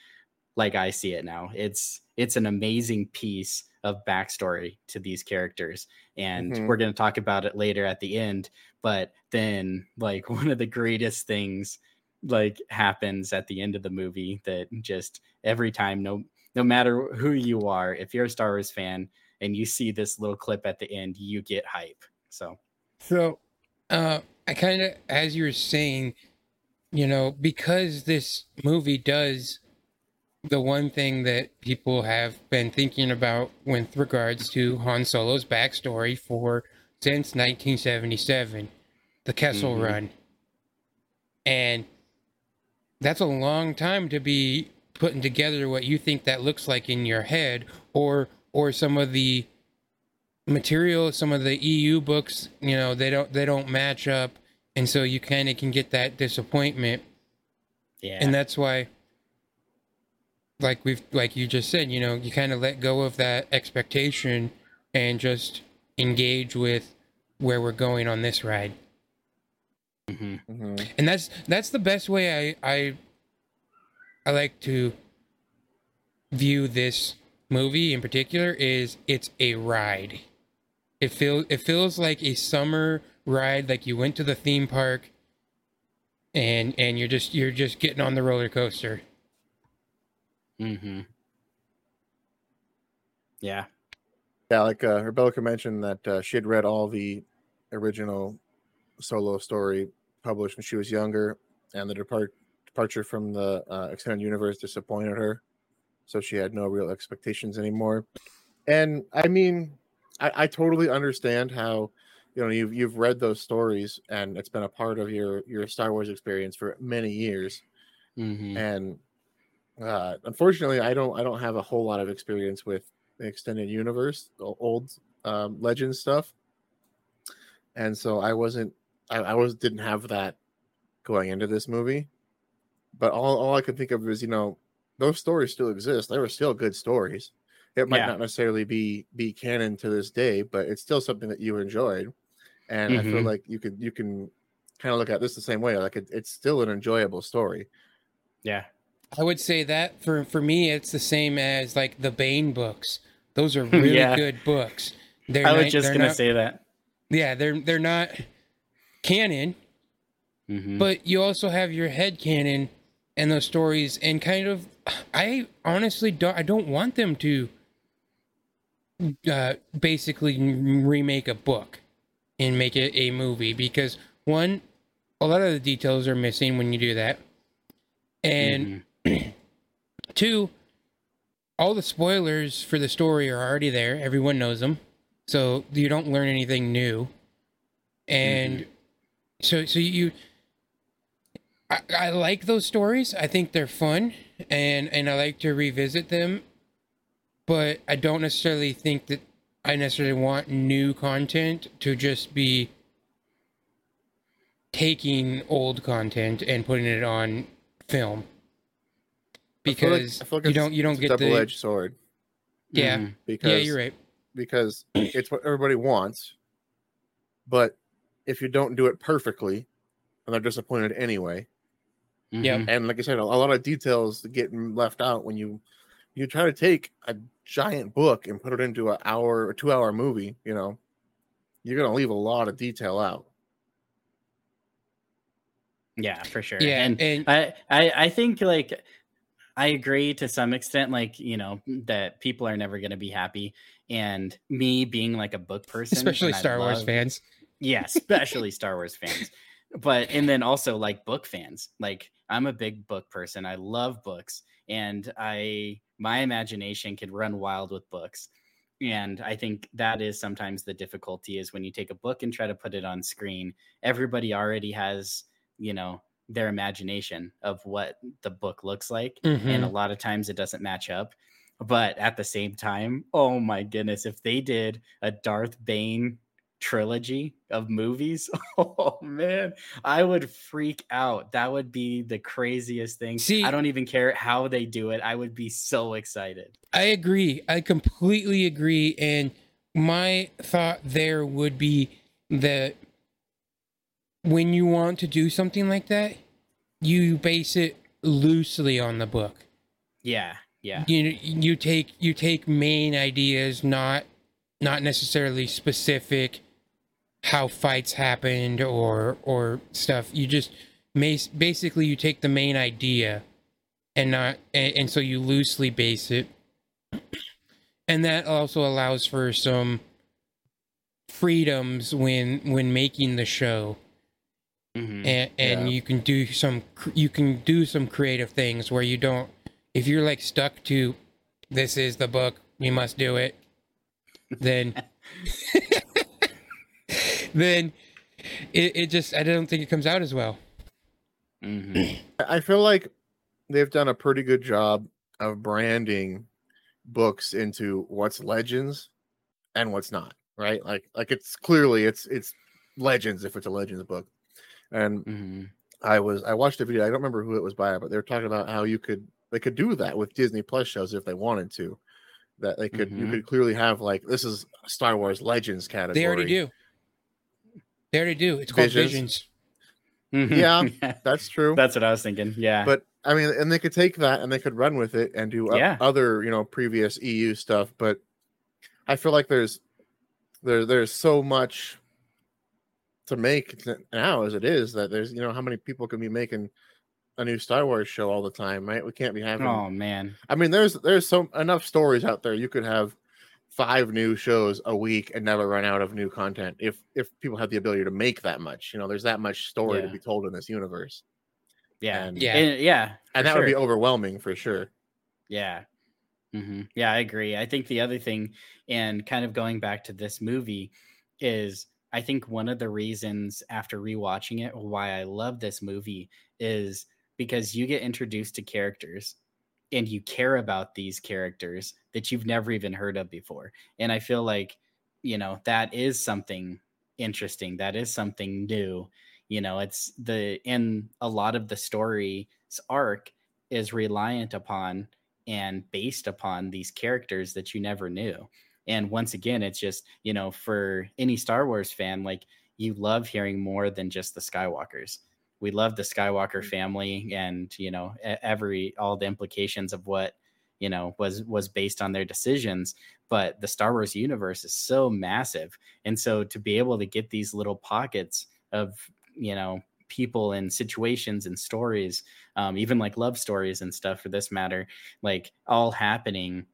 like i see it now it's it's an amazing piece of backstory to these characters and Mhm. we're to talk about it later at the end but then like one of the greatest things like happens at the end of the movie that just every time no no matter who you are if you're a star wars fan and you see this little clip at the end you get hype so So, uh, I kind of, as you were saying, you know, because this movie does the one thing that people have been thinking about with regards to Han Solo's backstory for since 1977, the Kessel Mhm. Run, and that's a long time to be putting together what you think that looks like in your head, or or some of the material some of the EU books you know they don't they don't match up and so you kind of can get that disappointment yeah and that's why like we've like you just said you know you kind of let go of that expectation and just engage with where we're going on this ride Mhm. Mhm. and that's that's the best way I I I like to view this movie in particular is it's a ride. It feels it feels like a summer ride, like you went to the theme park, and and you're just you're just getting on the roller coaster. Mm-hmm. Yeah. Yeah, like uh, Rebecca mentioned that uh, she had read all the original solo story published when she was younger, and the depart departure from the uh, extended universe disappointed her, so she had no real expectations anymore. And I mean, I, I totally understand how you know you've you've read those stories and it's been a part of your your Star Wars experience for many years, Mhm. and uh, unfortunately, I don't I don't have a whole lot of experience with the extended universe, the old um, legend stuff, and so I wasn't I, I was didn't have that going into this movie. But all, all I could think of is you know those stories still exist. They were still good stories. It might Yeah. not necessarily be be canon to this day, but it's still something that you enjoyed, and I feel Mhm. like you could you can kind of look at this the same way. Like it, it's still an enjoyable story. Yeah. I would say that for for me, it's the same as like the Bane books. Those are really Yeah. good books. They're I was not- just gonna not- say that. yeah, they're they're not canon, Mhm. but you also have your head canon and those stories, and kind of. I honestly don't. I don't want them to uh, basically remake a book and make it a movie because one, a lot of the details are missing when you do that, and Mhm. Two, all the spoilers for the story are already there. Everyone knows them, so you don't learn anything new. And so, so you, I, I like those stories. I think they're fun, and and I like to revisit them. But I don't necessarily think that I necessarily want new content to just be taking old content and putting it on film I feel like- because I feel like you don't you don't it's a get the double-edged sword yeah Mhm. because yeah you're right because it's what everybody wants. But if you don't do it perfectly, and they're disappointed anyway. Yep. Mhm. And like I said, a, a lot of details get left out when you you try to take a giant book and put it into an hour or two hour movie. You know, you're gonna leave a lot of detail out. Yeah, for sure. yeah and and, I, I I think like I agree to some extent, like you know that people are never going to be happy, and me being like a book person, especially and I Star Wars fans yeah, especially Star Wars fans, but and then also like book fans. Like I'm a big book person. I love books, and I my imagination can run wild with books. And I think that is sometimes the difficulty is when you take a book and try to put it on screen, everybody already has, you know, their imagination of what the book looks like. And a Mhm. lot of times it doesn't match up. But at the same time, oh my goodness, if they did a Darth Bane trilogy of movies, oh man, I would freak out. That would be the craziest thing. See- I don't even care how they do it. I would be so excited. I agree. I completely agree. And my thought there would be that when you want to do something like that, you base it loosely on the book. Yeah, yeah. You you take you take main ideas, not not necessarily specific how fights happened or or stuff. You just basically you take the main idea and not and, and so you loosely base it and that also allows for some freedoms when when making the show Mhm. and and Yeah. you can do some you can do some creative things where you don't if you're like stuck to this is the book we must do it then then it, it just i don't think it comes out as well Mhm. I I feel like they've done a pretty good job of branding books into what's legends and what's not, right? Like like it's clearly it's it's legends if it's a legends book. And Mhm. I was I watched a video, I don't remember who it was by, but they were talking about how you could they could do that with Disney Plus shows if they wanted to. That they could you Mhm. could clearly have like this is Star Wars Legends category. they already do they already do it's called Visions. visions Mhm. Yeah. That's true. That's what I was thinking. Yeah. but I mean, and they could take that and they could run with it and do o- Yeah. other, you know, previous EU stuff. But I feel like there's there there's so much to make now as it is that there's you know how many people can be making a new Star Wars show all the time, right? We can't be having. oh man. I mean, there's there's so enough stories out there. You could have five new shows a week and never run out of new content if if people have the ability to make that much. You know, there's that much story to be told in this universe. Yeah. And- Yeah. And- yeah. and for that would be overwhelming for sure. Yeah. hmm Yeah, I agree. I think the other thing, and kind of going back to this movie, is I think one of the reasons after rewatching it why I love this movie is because you get introduced to characters and you care about these characters that you've never even heard of before. And I feel like, you know, that is something interesting. That is something new. You know, it's the, and a lot of the story's arc is reliant upon and based upon these characters that you never knew. And once again, it's just, you know, for any Star Wars fan, like you love hearing more than just the Skywalkers. We love the Skywalker family and, you know, every all the implications of what, you know, was was based on their decisions, but the Star Wars universe is so massive. And so to be able to get these little pockets of, you know, people and situations and stories um, even like love stories and stuff for this matter like all happening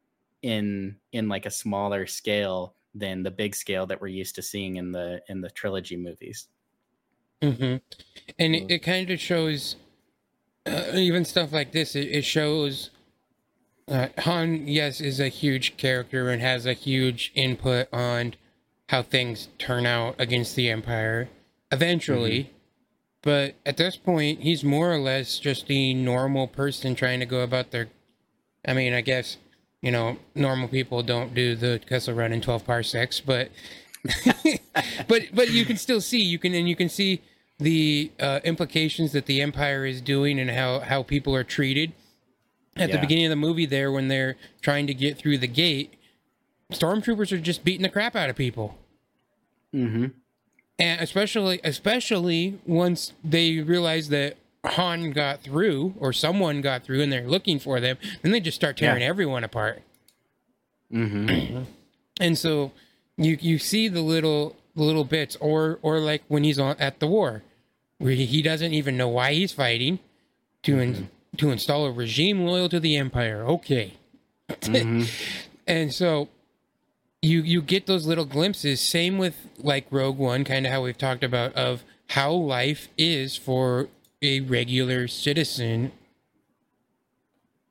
in in like a smaller scale than the big scale that we're used to seeing in the in the trilogy movies hmm And it, it kind of shows, uh, even stuff like this, it, it shows uh, Han, yes, is a huge character and has a huge input on how things turn out against the Empire eventually. But at this point, he's more or less just a normal person trying to go about their. I mean, I guess, you know, normal people don't do the Kessel Run in 12 parsecs, but. but but you can still see you can and you can see the uh, implications that the empire is doing and how how people are treated at the beginning of the movie there when they're trying to get through the gate stormtroopers are just beating the crap out of people mm-hmm. and especially especially once they realize that Han got through or someone got through and they're looking for them then they just start tearing Yeah. everyone apart Mm-hmm. and so you you see the little the little bits or or like when he's on at the war where he, he doesn't even know why he's fighting to in, to install a regime loyal to the empire. Okay. Mm-hmm. and so you you get those little glimpses. Same with like rogue one kind of how we've talked about of how life is for a regular citizen.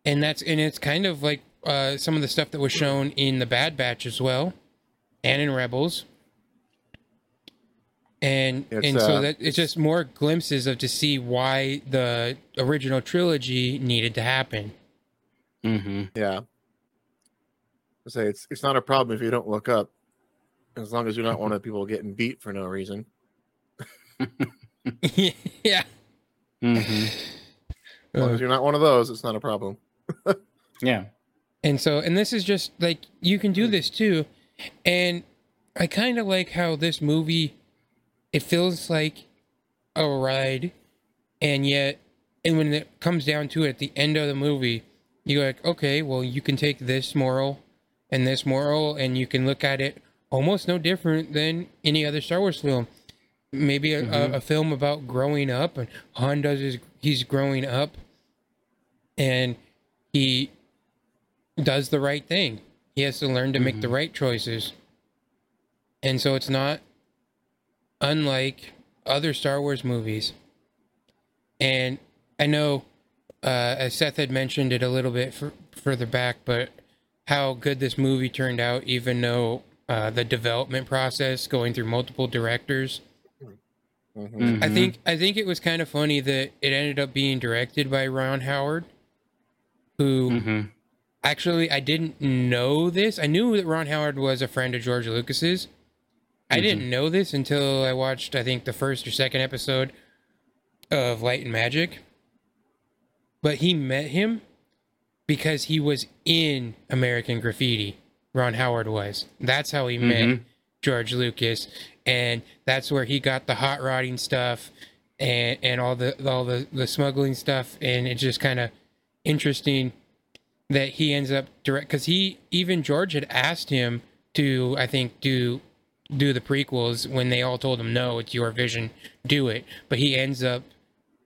And that's and it's kind of like uh, some of the stuff that was shown in the bad batch as well and in rebels and It's, and so uh, that it's just more glimpses of to see why the original trilogy needed to happen Mm-hmm. Yeah. I say it's it's not a problem if you don't look up, as long as you're not one of the people getting beat for no reason. yeah Mm-hmm. As long Uh, as you're not one of those, it's not a problem. Yeah. And so, and this is just like you can do this too. And I kind of like how this movie it feels like a ride, and yet, and when it comes down to it, at the end of the movie, you're like, okay, well, you can take this moral and this moral, and you can look at it almost no different than any other Star Wars film. Maybe a, a, mm-hmm. a film about growing up, and Han does his he's growing up, and he does the right thing. He has to learn to make the right choices. And so it's not unlike other Star Wars movies. And I know, uh, as Seth had mentioned it a little bit f- further back, but how good this movie turned out, even though uh, the development process going through multiple directors. Mhm. I think I think it was kind of funny that it ended up being directed by Ron Howard, who Mm-hmm. Actually, I didn't know this. I knew that Ron Howard was a friend of George Lucas's. I didn't know this until I watched, I think, the first or second episode of Light and Magic. But he met him because he was in American Graffiti. Ron Howard was. That's how he met Mhm. George Lucas, and that's where he got the hot rodding stuff and and all the all the the smuggling stuff. And it's just kind of interesting that he ends up direct because he even George had asked him to I think do do the prequels when they all told him no it's your vision do it. But he ends up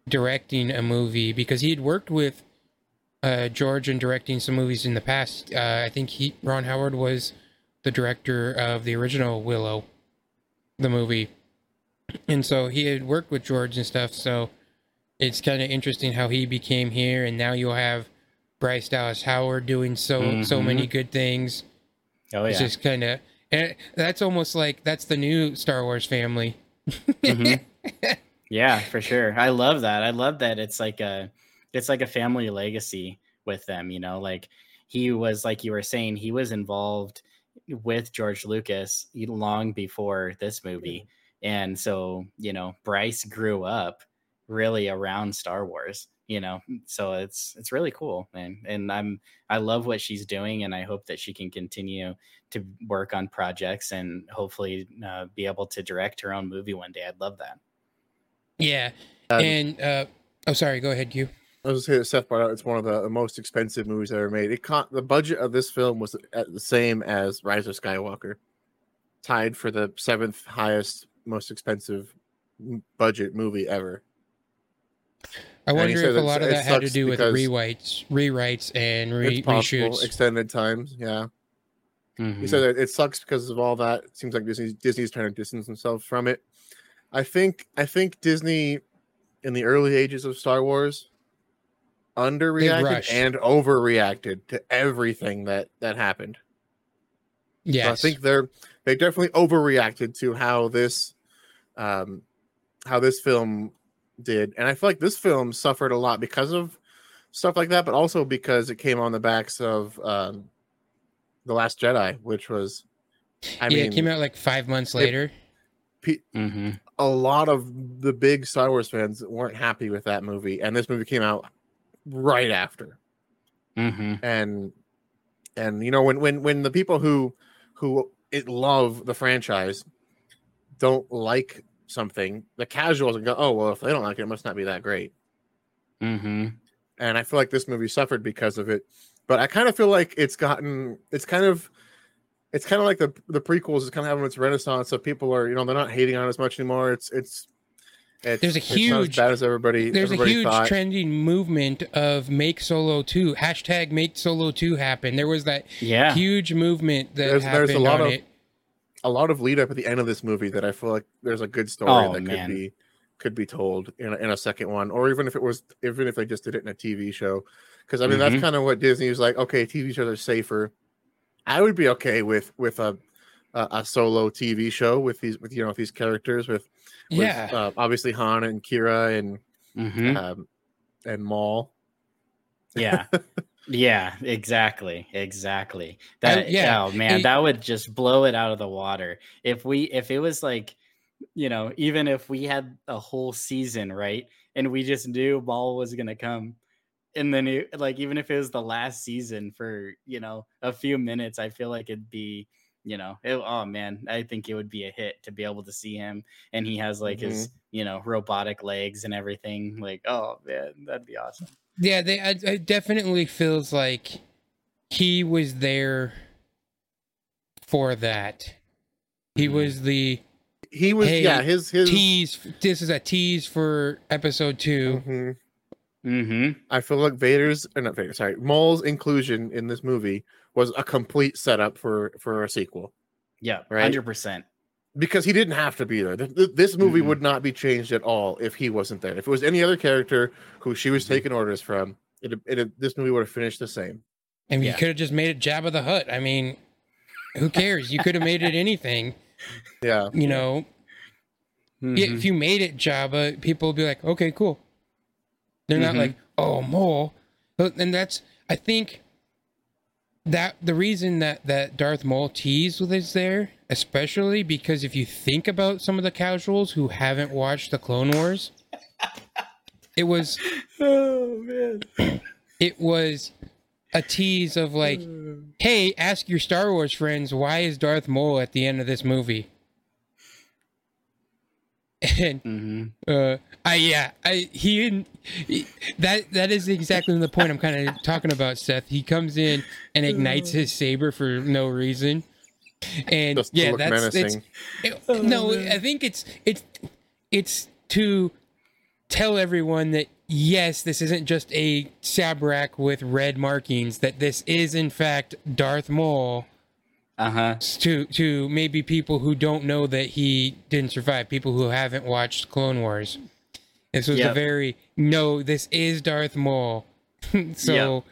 directing a movie because he had worked with uh, George in directing some movies in the past. Uh, I think he Ron Howard was the director of the original Willow the movie. And so he had worked with George and stuff so it's kind of interesting how he became here, and now you'll have Bryce Dallas Howard doing so so Mhm. many good things. Oh It's just kind of, and that's almost like that's the new Star Wars family. Mhm. yeah, for sure. I love that. I love that it's like a it's like a family legacy with them, you know, like he was like you were saying, he was involved with George Lucas long before this movie. And so, you know, Bryce grew up really around Star Wars, you know. So it's it's really cool, man. And I'm I love what she's doing and I hope that she can continue to work on projects and hopefully uh, be able to direct her own movie one day. I'd love that. Yeah, Um, and uh, oh, sorry, go ahead, you. I was saying Seth brought out it's one of the most expensive movies ever made. It caught the budget of this film was at the same as Rise of Skywalker, tied for the seventh highest, most expensive budget movie ever. I wonder if a lot of that had to do with rewrites, rewrites, and re- it's possible reshoots. extended times. Yeah, he Mhm. said that it sucks because of all that. It seems like Disney Disney's trying to distance themselves from it. I think I think Disney in the early ages of Star Wars underreacted and overreacted to everything that that happened. Yeah, So I think they're they definitely overreacted to how this um how this film did. And I feel like this film suffered a lot because of stuff like that, but also because it came on the backs of um The Last Jedi, which was I yeah, mean it came out like five months later. pe- Mhm. a lot of the big Star Wars fans weren't happy with that movie, and this movie came out right after. Mhm. and and you know when when when the people who who it love the franchise don't like something the casuals and go oh well if they don't like it it must not be that great Mhm. and i feel like this movie suffered because of it but i kind of feel like it's gotten it's kind of it's kind of like the the prequels is kind of having its renaissance so people are you know they're not hating on it as much anymore it's it's it's, There's a it's not as huge- bad as everybody There's a huge thought. trending movement of make solo 2 hashtag make solo 2 happen there was that Yeah. huge movement that There's- happened there's a lot on of it a lot of lead up at the end of this movie that I feel like there's a good story Oh, that man. could be could be told in a, in a second one, or even if it was even if they just did it in a TV show. Because I mean that's Mhm. kind of what Disney was like. Okay, TV shows are safer. I would be okay with with a a, a solo TV show with these with you know with these characters with, with yeah uh, obviously Han and Qi'ra and Mhm. um, and Maul. Yeah. yeah, exactly. Exactly. That yeah, oh man, it- that would just blow it out of the water. If we if it was like, you know, even if we had a whole season, right? And we just knew Maul was gonna come. And then it, like even if it was the last season for, you know, a few minutes, I feel like it'd be you know, it, oh man, I think it would be a hit to be able to see him, and he has like mm-hmm. his, you know, robotic legs and everything. Like, oh man, that'd be awesome. Yeah they I, it definitely feels like he was there for that he Mhm. was the He was Hey, yeah his his. tease this is a tease for episode 2 Mhm. Mm-hmm. I feel like Vader's or not Vader, sorry, Maul's inclusion in this movie was a complete setup for for a sequel Yeah, Right? hundred percent. Because he didn't have to be there. Th- th- This movie Mhm. would not be changed at all if he wasn't there. If it was any other character who she was Mhm. taking orders from, it, it this movie would have finished the same. And mean, Yeah. you could have just made it Jabba the Hutt. I mean, who cares? You could have made it anything. Yeah, You know, Mm-hmm. If you made it Jabba, people would be like, okay, cool. They're not Mhm. like, oh, Maul. But- And that's, I think, that the reason that that Darth Maul tease was there, especially because if you think about some of the casuals who haven't watched the Clone Wars, it was oh man. it was a tease of like, hey, ask your Star Wars friends why is Darth Maul at the end of this movie? And Mm-hmm. uh, I yeah, I he, he that that is exactly the point I'm kind of talking about. Seth, he comes in and ignites his saber for no reason, and just yeah, look that's it's, menacing. it- no. I think it's it's it's to tell everyone that yes, this isn't just a Zabrak with red markings. That this is in fact Darth Maul Uh huh. to to maybe people who don't know that he didn't survive, people who haven't watched Clone Wars. This was Yep. a very no. This is Darth Maul. so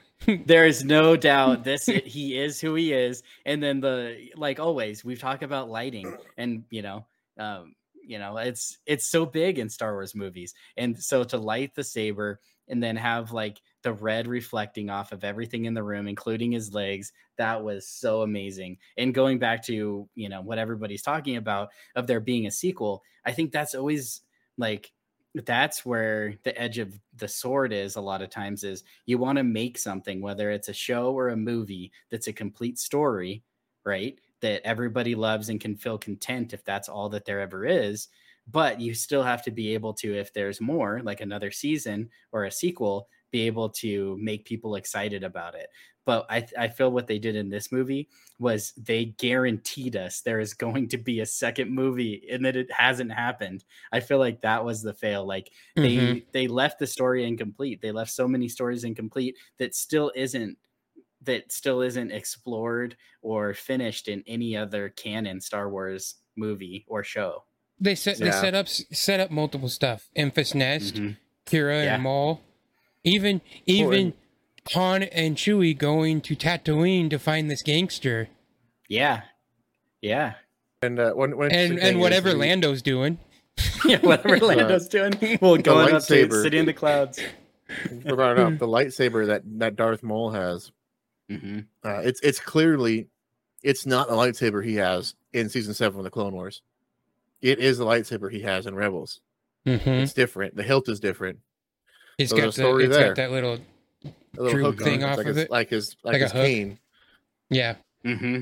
there is no doubt this he is who he is and then the like always we've talked about lighting and you know um you know it's it's so big in star wars movies and so to light the saber and then have like the red reflecting off of everything in the room including his legs that was so amazing and going back to you know what everybody's talking about of there being a sequel i think that's always like that's where the edge of the sword is a lot of times is you want to make something whether it's a show or a movie that's a complete story right that everybody loves and can feel content if that's all that there ever is but you still have to be able to if there's more like another season or a sequel be able to make people excited about it but I, I feel what they did in this movie was they guaranteed us there is going to be a second movie and that it hasn't happened i feel like that was the fail like they Mhm. they left the story incomplete they left so many stories incomplete that still isn't that still isn't explored or finished in any other canon star wars movie or show they set they set up set up multiple stuff. Enfys Nest, Mhm. Qi'ra Yeah. and Maul, even even Han and Chewie going to Tatooine to find this gangster, yeah yeah And uh, one, one and and whatever the- Lando's doing. yeah whatever lando's doing well going up to lightsaber. city in the clouds we brought it up, the lightsaber that that Darth Maul has. hmm Uh, it's it's clearly it's not the lightsaber he has in season seven of the Clone Wars. It is the lightsaber he has in Rebels. Mm-hmm. It's different. The hilt is different. It's So there's got a story the, it's there. got that little A little True hook thing off like of his, it. like his like, Like a his hook. cane. yeah. Mm hmm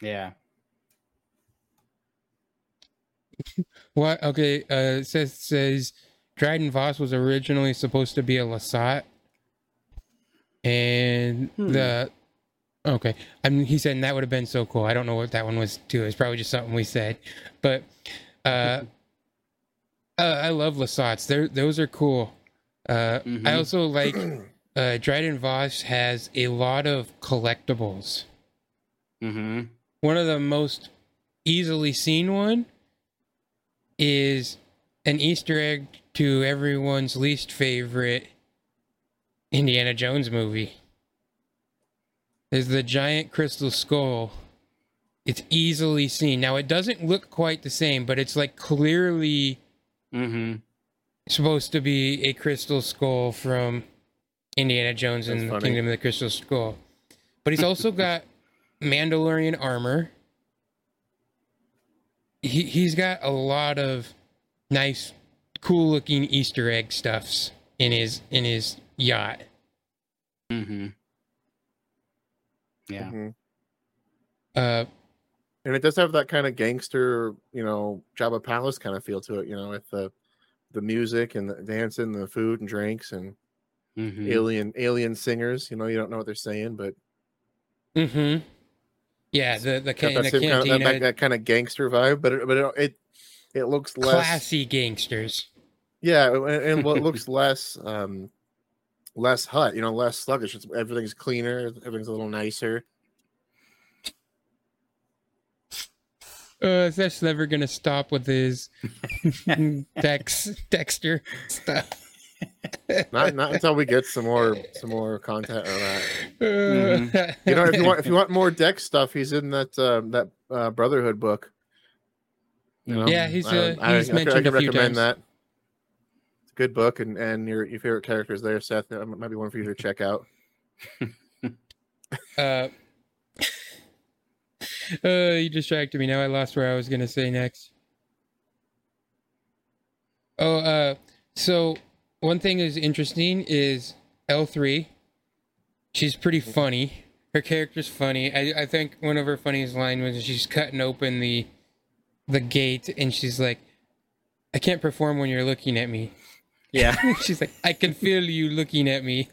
yeah What? Okay. Uh, it says says Dryden Voss was originally supposed to be a Lasat, and Hmm. the okay. I mean, he said that would have been so cool. I don't know what that one was too. It's probably just something we said, but uh, uh I love Lasats. They're those are cool. Uh, I Mhm. also like uh, Dryden Voss has a lot of collectibles. hmm One of the most easily seen one is an Easter egg to everyone's least favorite Indiana Jones movie. Is the giant crystal skull. It's easily seen. Now it doesn't look quite the same, but it's like clearly hmm supposed to be a crystal skull from Indiana Jones That's and the. Kingdom of the Crystal Skull. But he's also got Mandalorian armor. He he's got a lot of nice, cool looking Easter egg stuffs in his in his yacht. Mm-hmm. yeah Mhm. Uh, And it does have that kind of gangster, you know, Jabba Palace kind of feel to it, you know, with the the music and the dancing, the food and drinks and hmm alien alien singers. You know, you don't know what they're saying, but mm-hmm. Yeah, the the, can, the same kind of, that, that, that kind of gangster vibe. But it, but it it, it looks less classy gangsters. Yeah, and, and what looks less um less Hutt, you know, less sluggish. It's, everything's cleaner, everything's a little nicer. Uh, that's never gonna stop with his Dex Dexter stuff. Not not until we get some more some more content on that. Uh, You know, if you want if you want more Dex stuff, he's in that um, that uh, Brotherhood book. You know, Yeah, he's, uh, I, he's I, mentioned I can a few recommend times. that. It's a good book, and and your your favorite characters there, Seth. That might be one for you to check out. uh, uh, you distracted me. Now I lost where I was gonna say next. Oh, uh, so one thing is interesting is L three. She's pretty funny. Her character's funny. I, I think one of her funniest lines was she's cutting open the the gate and she's like, "I can't perform when you're looking at me." yeah she's like, "I can feel you looking at me."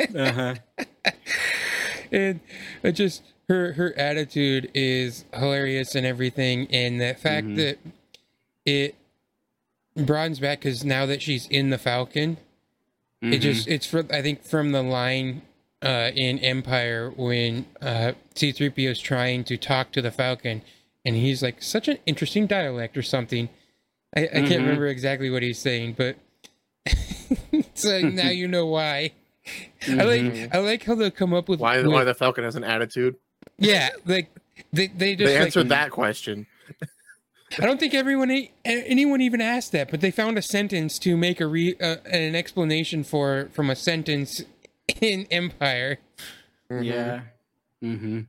uh-huh. and I just her her attitude is hilarious and everything and the fact Mhm. that it broadens back because now that she's in the falcon it Mhm. just it's for i think from the line uh in empire when uh c3po is trying to talk to the falcon and he's like such an interesting dialect or something I, I can't Mhm. remember exactly what he's saying, but so now you know why. I like Mhm. I like how they'll come up with Why with- why the Falcon has an attitude? Yeah like they they just They like, answered that question. I don't think everyone anyone even asked that, but they found a sentence to make a re uh, an explanation for from a sentence in Empire. Mhm. Yeah. Mm-hmm.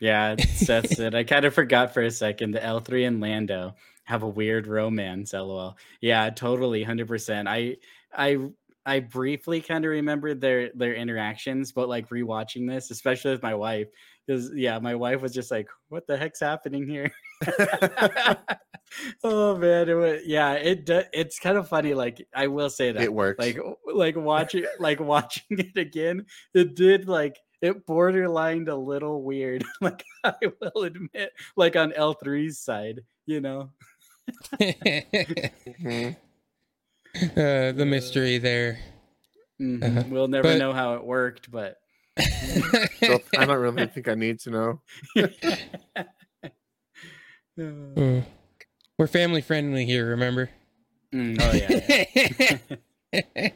Yeah, that's it. I kind of forgot for a second. The L three and Lando have a weird romance. LOL. Yeah, totally, hundred percent. I, I, I briefly kind of remembered their their interactions, but like rewatching this, especially with my wife, because yeah, my wife was just like, "What the heck's happening here?" oh man, it was, yeah, it do- it's kind of funny. Like I will say that It works. like like watching like watching it again it did like it borderlined a little weird like i will admit like on l3's side you know mm-hmm. uh, the mystery there. Mhm. Uh-huh. we'll never But- know how it worked but So I don't really think I need to know. Uh, We're family friendly here, remember? Mm, oh yeah, yeah.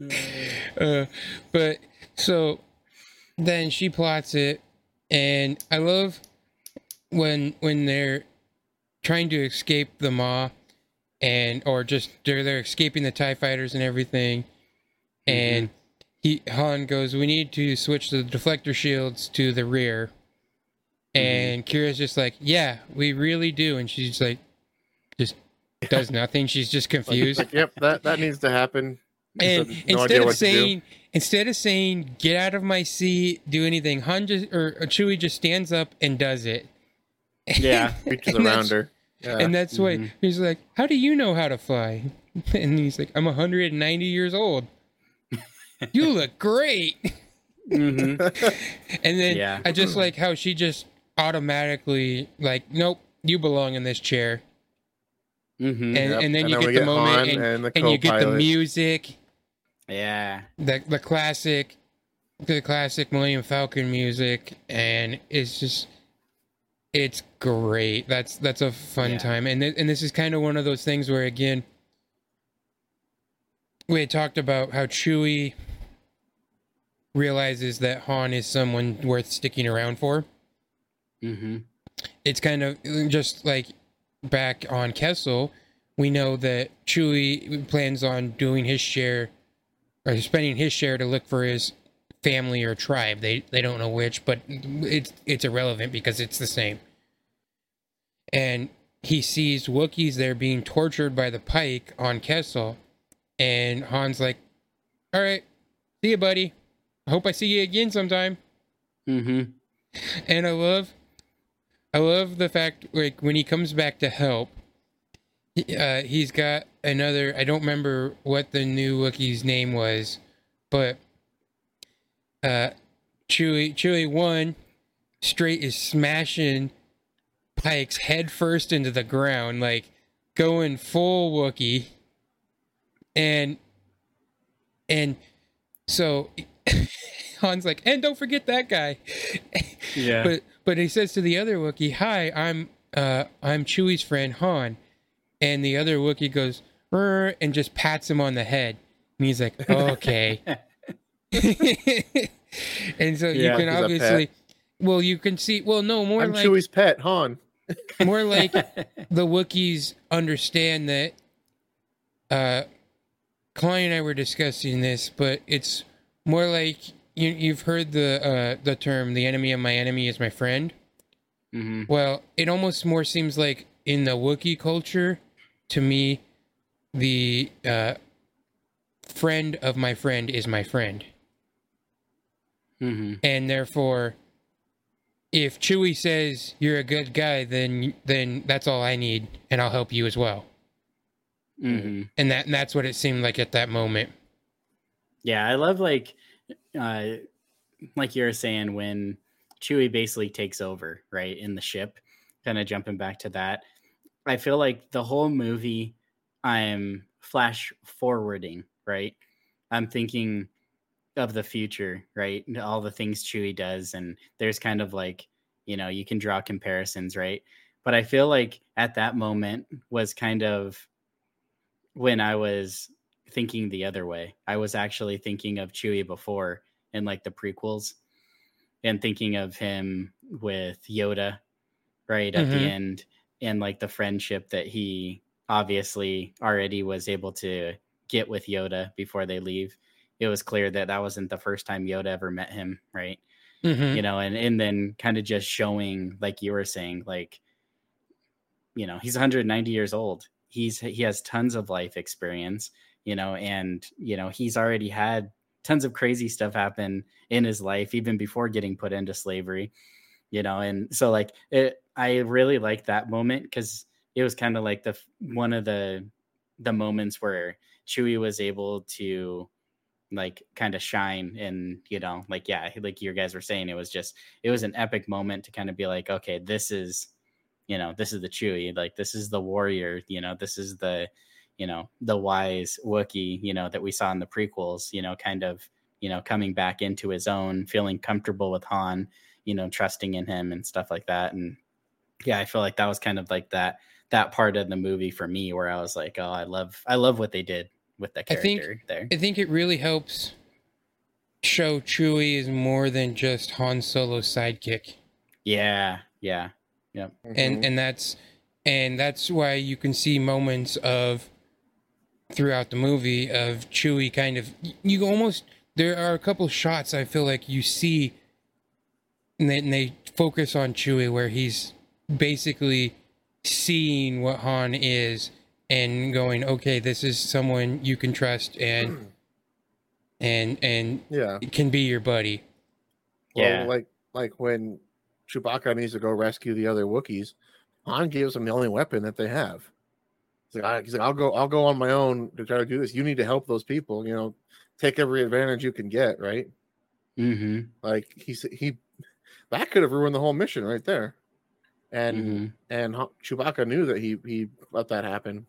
uh, but so then she plots it, and I love when when they're trying to escape the maw, and or just they're they're escaping the Tie fighters and everything, and mm-hmm. he Han goes, "We need to switch the deflector shields to the rear." Mm-hmm. And Qi'ra's just like, "Yeah, we really do," and she's like, just does nothing. She's just confused like, yep, that that needs to happen. and No instead of what to do. saying instead of saying get out of my seat do anything han just or, or chewie just stands up and does it yeah reaches around her. Yeah. and that's why Mhm. he's like how do you know how to fly and he's like i'm 190 years old you look great Mhm. and then Yeah. i just like how she just automatically like nope you belong in this chair Mhm. and, Yep, and then and you then get the get moment and, and and you get the music yeah the the classic the classic Millennium Falcon music and it's just it's great. That's that's a fun Yeah. time. And th- and this is kind of one of those things where again we had talked about how Chewie realizes that Han is someone worth sticking around for. hmm It's kind of just like back on Kessel, we know that Chewie plans on doing his share or spending his share to look for his family or tribe. They they don't know which, but it's it's irrelevant because it's the same. And he sees Wookiees there being tortured by the Pyke on Kessel, and Han's like, "All right, see you, buddy. I hope I see you again sometime." hmm And I love, I love the fact like when he comes back to help, he- uh, he's got another. I don't remember what the new Wookiee's name was, but uh, Chewie Chewie one straight is smashing Pyke's head first into the ground, like going full Wookie, and and so Han's like, and don't forget that guy. yeah But but he says to the other Wookie, "Hi, I'm uh I'm Chewie's friend Han," and the other Wookie goes and just pats him on the head, and he's like, "Okay." and so you can obviously, well, you can see, well, no, more I'm like Chewie's pet, Han. More like the Wookiees understand that. Uh, Klein and I were discussing this, but it's more like you, you've heard the uh, the term "the enemy of my enemy is my friend." hmm Well, it almost more seems like in the Wookiee culture, to me, the uh, friend of my friend is my friend, hmm and therefore, if Chewie says you're a good guy, then then that's all I need, and I'll help you as well. hmm And that and that's what it seemed like at that moment. Yeah, I love like uh like you were saying when Chewie basically takes over, right, in the ship. Kind of jumping back to that. I feel like the whole movie I'm flash forwarding, right? I'm thinking of the future, right? and All the things Chewie does and there's kind of like, you know, you can draw comparisons, right? but I feel like at that moment was kind of when I was thinking the other way. I was actually thinking of Chewie before in like the prequels and thinking of him with Yoda right at Mhm. the end and like the friendship that he obviously already was able to get with Yoda before they leave. It was clear that that wasn't the first time Yoda ever met him, right? Mhm. you know and and then kind of just showing like you were saying like you know he's 190 years old he's he has tons of life experience you know and you know he's already had tons of crazy stuff happen in his life even before getting put into slavery you know and so like it i really like that moment because it was kind of like the one of the the moments where chewie was able to like kind of shine and you know like yeah like you guys were saying it was just it was an epic moment to kind of be like okay this is you know this is the chewy like this is the warrior you know this is the you know the wise wookie you know that we saw in the prequels you know kind of you know coming back into his own feeling comfortable with han you know trusting in him and stuff like that and yeah i feel like that was kind of like that that part of the movie for me where i was like oh i love i love what they did with the I think- there I think it really helps show Chewie is more than just Han Solo's sidekick. Yeah, yeah, Mhm. and and that's and that's why you can see moments of throughout the movie of Chewie kind of you almost there are a couple shots I feel like you see and they, and they focus on Chewie where he's basically seeing what Han is and going okay this is someone you can trust and and and yeah. can be your buddy Well, Yeah. like like when Chewbacca needs to go rescue the other Wookiees, Han gives him the only weapon that they have. He's like, I, he's like, I'll go, I'll go on my own to try to do this. You need to help those people. You know, take every advantage you can get. Right? mm-hmm, Like he he that could have ruined the whole mission right there. And mm-hmm. and Han- Chewbacca knew that he he let that happen.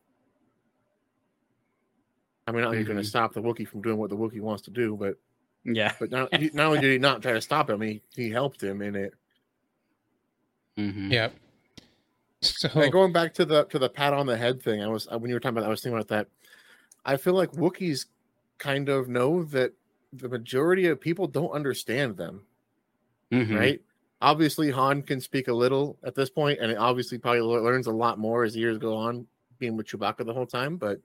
I mean, not that you're going to stop the Wookiee from doing what the Wookiee wants to do, but yeah, but not, he- not only did he not try to stop him, he he helped him in it. mm-hmm. yep so And going back to the to the pat on the head thing, I was when you were talking about, I was thinking about that. I feel like Wookiees kind of know that the majority of people don't understand them, Mhm. right? Obviously, Han can speak a little at this point, and he obviously probably learns a lot more as years go on, being with Chewbacca the whole time. But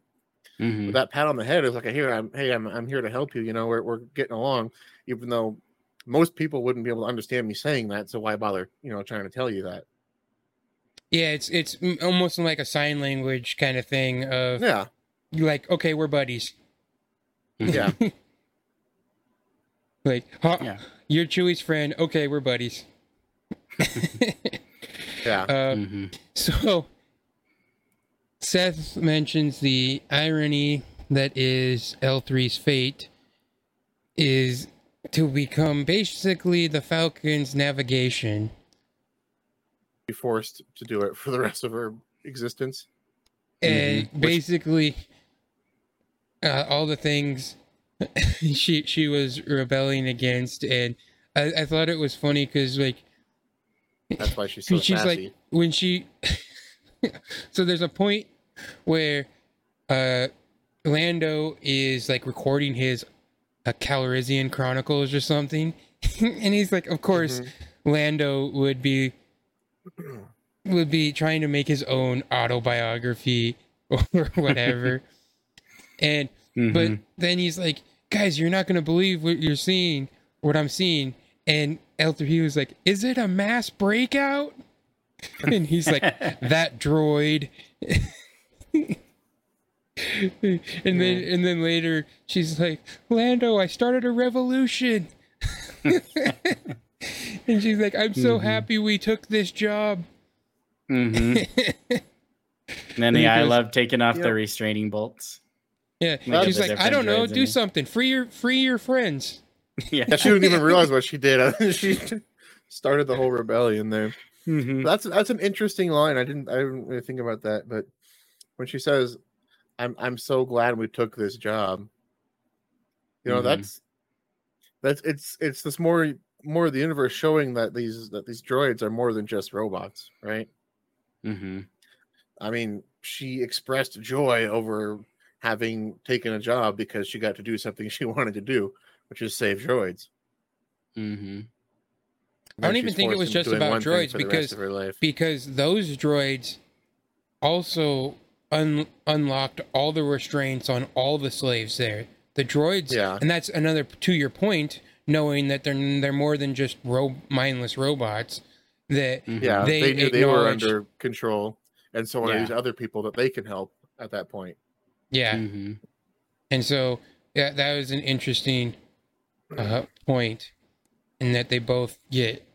Mhm. that pat on the head is like, "Here, I'm. Hey, I'm. I'm here to help you. You know, we're we're getting along." Even though most people wouldn't be able to understand me saying that, so why bother? You know, trying to tell you that. Yeah, it's it's almost like a sign language kind of thing of Yeah, like, okay, we're buddies. yeah. Like, huh, Yeah. you're Chewie's friend. Okay, we're buddies. Yeah. Uh, Mhm. so Seth mentions the irony that is L3's fate is to become basically the Falcon's navigation. be forced to do it for the rest of her existence. and Which- basically uh, all the things she she was rebelling against and I, I thought it was funny because like That's why she's so she's sassy. like when she so there's a point where uh lando is like recording his uh, calrissian chronicles or something and he's like of course Mhm. lando would be would be trying to make his own autobiography or whatever and but Mhm. then he's like, guys, you're not gonna believe what you're seeing, what I'm seeing. And L3 was like, is it a mass breakout? And he's like, that droid. and then and then later she's like, Lando, I started a revolution. and she's like, I'm so Mhm. happy we took this job. Mhm. And then the I love taking off Yep. the restraining bolts. Yeah. Like she's like, I don't know, do something. Free your free your friends. yeah. Yeah, she didn't even realize what she did. she started the whole rebellion there. Mhm. That's that's an interesting line. I didn't I didn't really think about that, but when she says, "I'm I'm so glad we took this job," you know, Mhm. that's that's it's it's this more more of the universe showing that these that these droids are more than just robots, right? Mm-hmm. I mean, she expressed joy over having taken a job because she got to do something she wanted to do, which is save droids. Mm-hmm. I don't even think it was just about droids for the rest because- because those droids also un- unlocked all the restraints on all the slaves there. The droids, Yeah. and that's another to your point, knowing that they're they're more than just ro- mindless robots. That Mm-hmm. Yeah, They they, knew they were under control, and so want to Yeah. use other people that they can help at that point. yeah, Mm-hmm. and so yeah, that was an interesting uh, point, in that they both get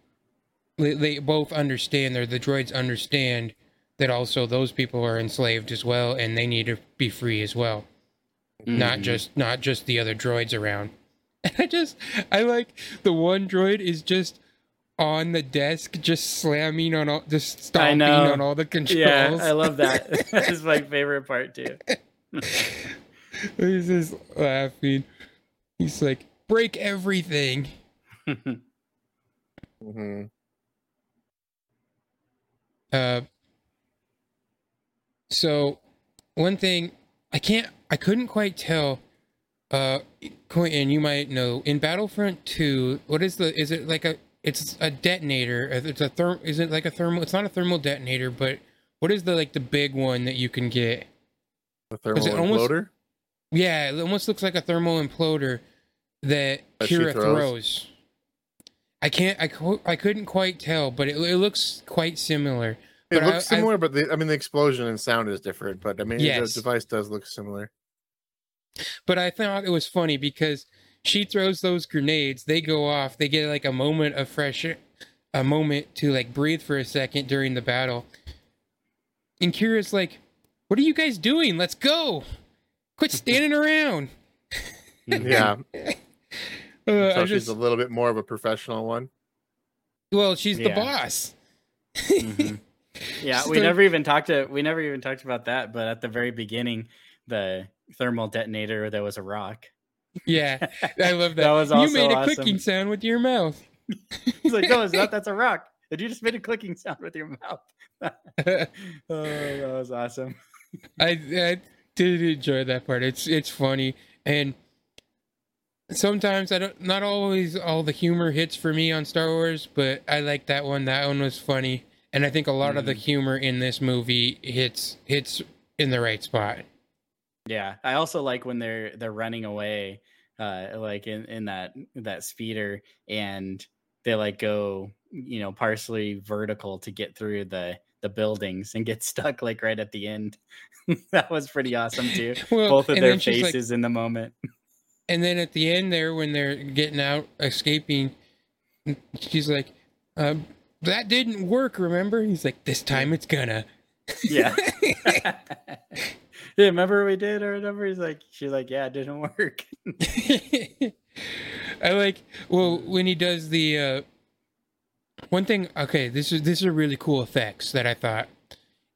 they, they both understand, or the droids understand that also those people are enslaved as well, and they need to be free as well. Mm-hmm. not just not just the other droids around. And I just I like the one droid is just on the desk, just slamming on all, just stomping on all the controls. Yeah, I love that. That's my favorite part too. He's just laughing. He's like, break everything. hmm Uh, so one thing I can't, I couldn't quite tell. Uh, Quinton, you might know in Battlefront Two, what is the? Is it like a? It's a detonator. It's a therm. Is it like a thermal? It's not a thermal detonator, but what is the like the big one that you can get? The thermal it almost- imploder. Yeah, it almost looks like a thermal imploder that That Qi'ra throws? throws. I can't. I I couldn't quite tell, but it, it looks quite similar. It but looks I- similar, but the, I mean the explosion and sound is different. But I mean Yes. the device does look similar. But I thought it was funny because she throws those grenades, they go off, they get like a moment of fresh a moment to like breathe for a second during the battle. And Qi'ra's like, "What are you guys doing? Let's go. Quit standing around." Yeah, Uh, so I she's a little bit more of a professional one. well, she's the Yeah. boss. Mhm. Yeah, we never even talked to we never even talked about that, but at the very beginning, the thermal detonator there was a rock. Yeah, I love that. That was you made a awesome. clicking sound with your mouth. He's like, no, it's not. That's a rock. And you just made a clicking sound with your mouth. oh, that was awesome. I I did enjoy that part. It's it's funny and sometimes I don't not always all the humor hits for me on Star Wars, but I like that one. That one was funny. And I think a lot of the Mhm. humor in this movie hits hits in the right spot. Yeah, I also like when they're they're running away, uh, like in in that that speeder, and they like go, you know, partially vertical to get through the the buildings and get stuck like right at the end. that was pretty awesome too. Well, Both of their she's like- faces in the moment. and then at the end there when they're getting out escaping she's like um, that didn't work remember he's like this time it's gonna Yeah. yeah, remember we did or whatever? He's like, she's like, yeah, it didn't work. I like well when he does the uh one thing okay this is this is a really cool effects that I thought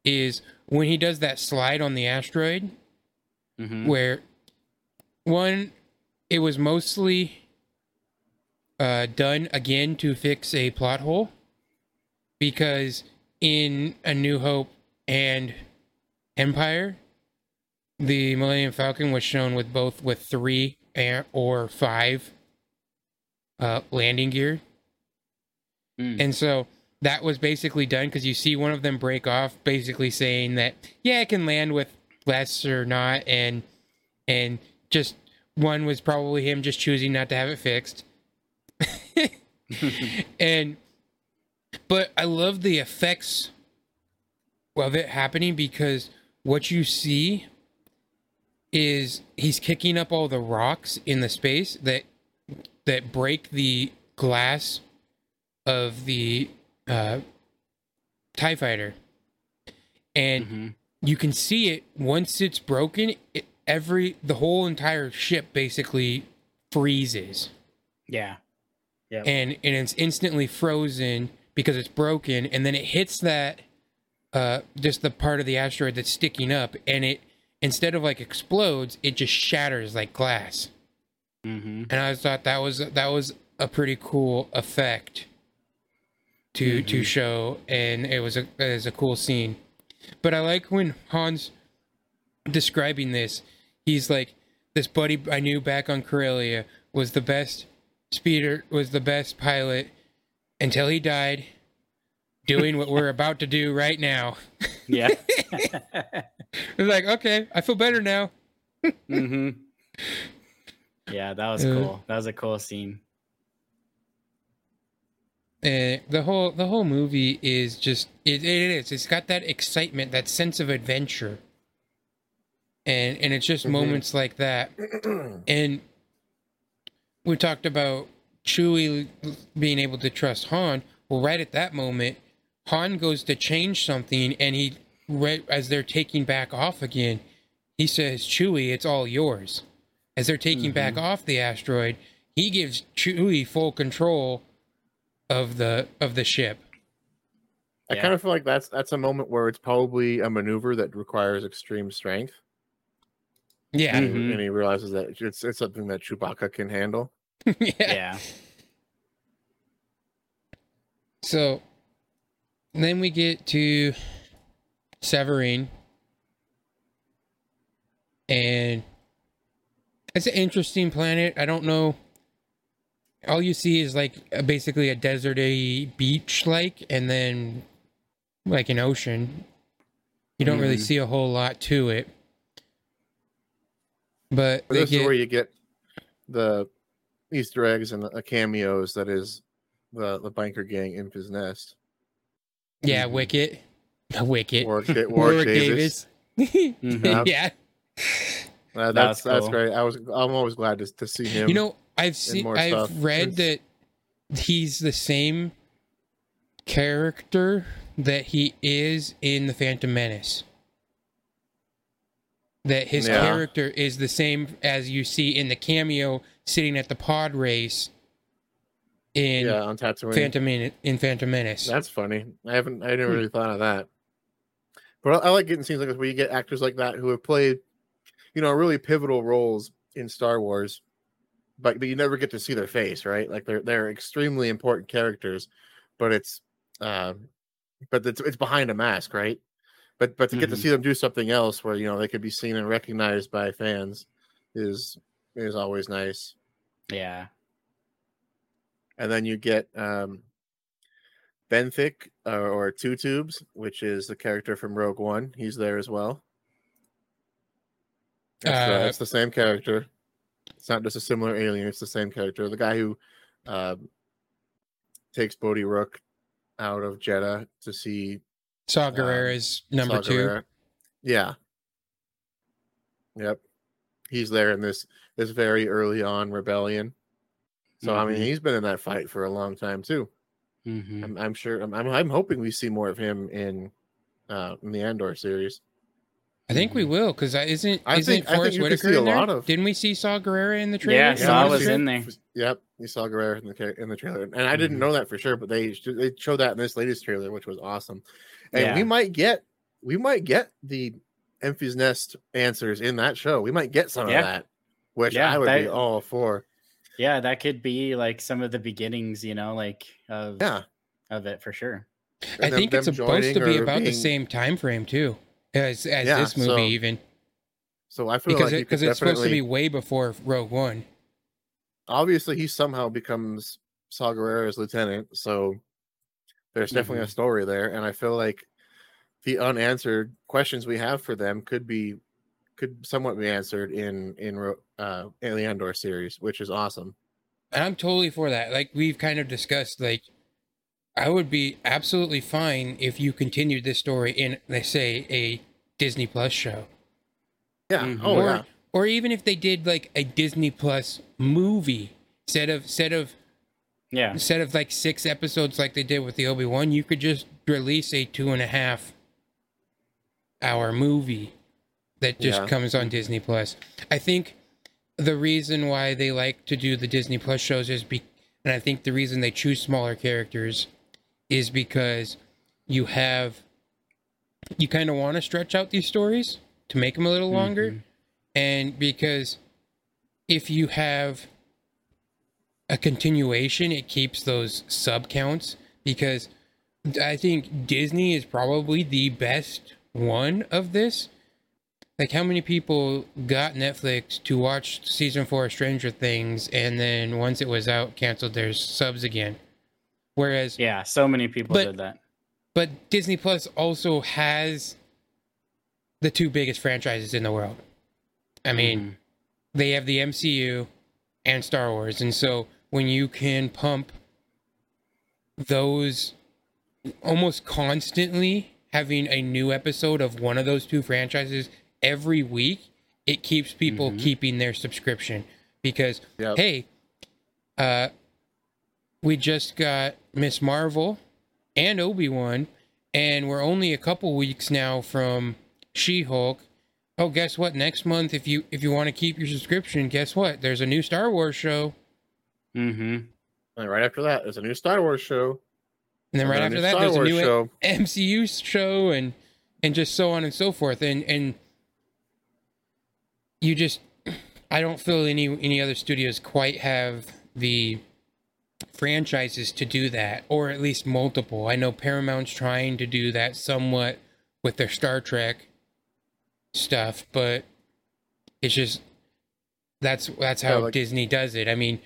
is when he does that slide on the asteroid Mhm. where one it was mostly uh done again to fix a plot hole because in A New Hope and Empire the Millennium Falcon was shown with both with 3 and, or 5 uh landing gear Mm. and so that was basically done because you see one of them break off, basically saying that yeah, it can land with less or not, and and just one was probably him just choosing not to have it fixed. and but I love the effects of it happening because what you see is he's kicking up all the rocks in the space that that break the glass of the uh, Tie Fighter, and Mhm. you can see it once it's broken. It, every the whole entire ship basically freezes, Yeah. Yeah. and and it's instantly frozen because it's broken, and then it hits that uh, just the part of the asteroid that's sticking up, and it instead of like explodes, it just shatters like glass. hmm And I thought that was that was a pretty cool effect. to to Mhm. show, and it was a it was a cool scene. But I like when Han's describing this. He's like, "This buddy I knew back on Corellia was the best speeder, was the best pilot until he died, doing what we're about to do right now." Yeah. It's like, okay, I feel better now. hmm Yeah, that was Uh, cool. That was a cool scene. And the whole the whole movie is just it, it is. It's got that excitement, that sense of adventure. And and it's just Mhm. moments like that. And we talked about Chewie being able to trust Han. Well, right at that moment, Han goes to change something, and he, right as they're taking back off again, he says, "Chewie, it's all yours." As they're taking back off the asteroid, he gives Chewie full control of the of the ship. I Yeah. kind of feel like that's that's a moment where it's probably a maneuver that requires extreme strength, Yeah, and, he, Mhm. and he realizes that it's it's something that Chewbacca can handle. yeah. Yeah. So then we get to Savareen. And it's an interesting planet. I don't know. All you see is like a, basically a deserty beach like and then like an ocean. You don't really Mhm. see a whole lot to it. But this get is where you get the Easter eggs and the cameos that is the the biker gang Enfys Nest. yeah, Mhm. Wicket. Wicket. Warwick, Warwick Warwick Davis. Mhm. yeah. Uh, That that's was that's great. I was I'm always glad to to see him. You know, I've seen, I've stuff. read that he's the same character that he is in the Phantom Menace. That his Yeah. character is the same as you see in the cameo sitting at the pod race in yeah, on Tatooine. Phantom Men- in Phantom Menace. That's funny. I haven't. I didn't Hmm. really thought of that. But I, I like getting scenes like this where you get actors like that who have played, you know, really pivotal roles in Star Wars, but but you never get to see their face, right? Like they're they're extremely important characters, but it's, um, but it's it's behind a mask, right? But but to get to Mhm. see them do something else where you know they could be seen and recognized by fans is is always nice. Yeah. and then you get um Benthic uh, or Two Tubes, which is the character from Rogue One. He's there as well. that's, uh, Uh, it's the same character. It's not just a similar alien; it's the same character. The guy who um, takes Bodhi Rook out of Jedha to see Saw um, Gerrera's number Saw two. Gerrera. Yeah. Yep. He's there in this this very early on rebellion. So I mean, Mhm. he's been in that fight for a long time too. Mhm. I'm, I'm sure. I'm, I'm, I'm hoping we see more of him in uh in the Andor series. I think we will because isn't I isn't think- I think Forrest you could Whitaker see a in there? lot of- Didn't we see Saw Gerrera in the trailer? Yeah, I Saw wanna was in there. Yep, you saw Gerrera in the in the trailer, and I didn't Mhm. know that for sure, but they they showed that in this latest trailer, which was awesome. And we might get we might get the Enfys Nest answers in that show. We might get some Yeah. of that, which Yeah, I would be all for. Yeah, that could be like some of the beginnings, you know, like of Yeah, of it for sure. I them- think it's supposed to be or about the same time frame too, as as Yeah, this movie so even So I feel because like it, you could because it's supposed to be way before Rogue One. Obviously he somehow becomes Saw Gerrera's lieutenant, so there's definitely a story there, and I feel like the unanswered questions we have for them could be could somewhat be answered in in uh Andor series, which is awesome. And I'm totally for that. Like we've kind of discussed, like I would be absolutely fine if you continued this story in, let's say, a Disney Plus show, Yeah. Mhm. Oh or yeah. Or even if they did like a Disney Plus movie instead of instead of Yeah. instead of like six episodes like they did with the Obi Wan, you could just release a two and a half hour movie that just Yeah. comes on Disney Plus. I think the reason why they like to do the Disney Plus shows is be, and I think the reason they choose smaller characters is because you have you kind of want to stretch out these stories to make them a little longer Mhm. And because if you have a continuation it keeps those sub counts because I think Disney is probably the best one of this. Like, how many people got Netflix to watch season four of Stranger Things and then once it was out, canceled their subs again? Whereas, Yeah, so many people But- did that. but Disney Plus also has the two biggest franchises in the world. I mean, Mhm. they have the MCU and Star Wars. And so when you can pump those almost constantly having a new episode of one of those two franchises every week, it keeps people Mhm. keeping their subscription because Yep. hey, uh we just got Miss Marvel and Obi-Wan and we're only a couple weeks now from She-Hulk oh guess what next month if you if you want to keep your subscription guess what there's a new star wars show Mm Mhm. And right after that, there's a new Star Wars show. and then right a after that Star there's a Wars new show. mcu show and and just so on and so forth and and you just i don't feel any any other studios quite have the franchises to do that or at least multiple i know paramount's trying to do that somewhat with their star trek stuff but it's just that's that's how Yeah, like- disney does it i mean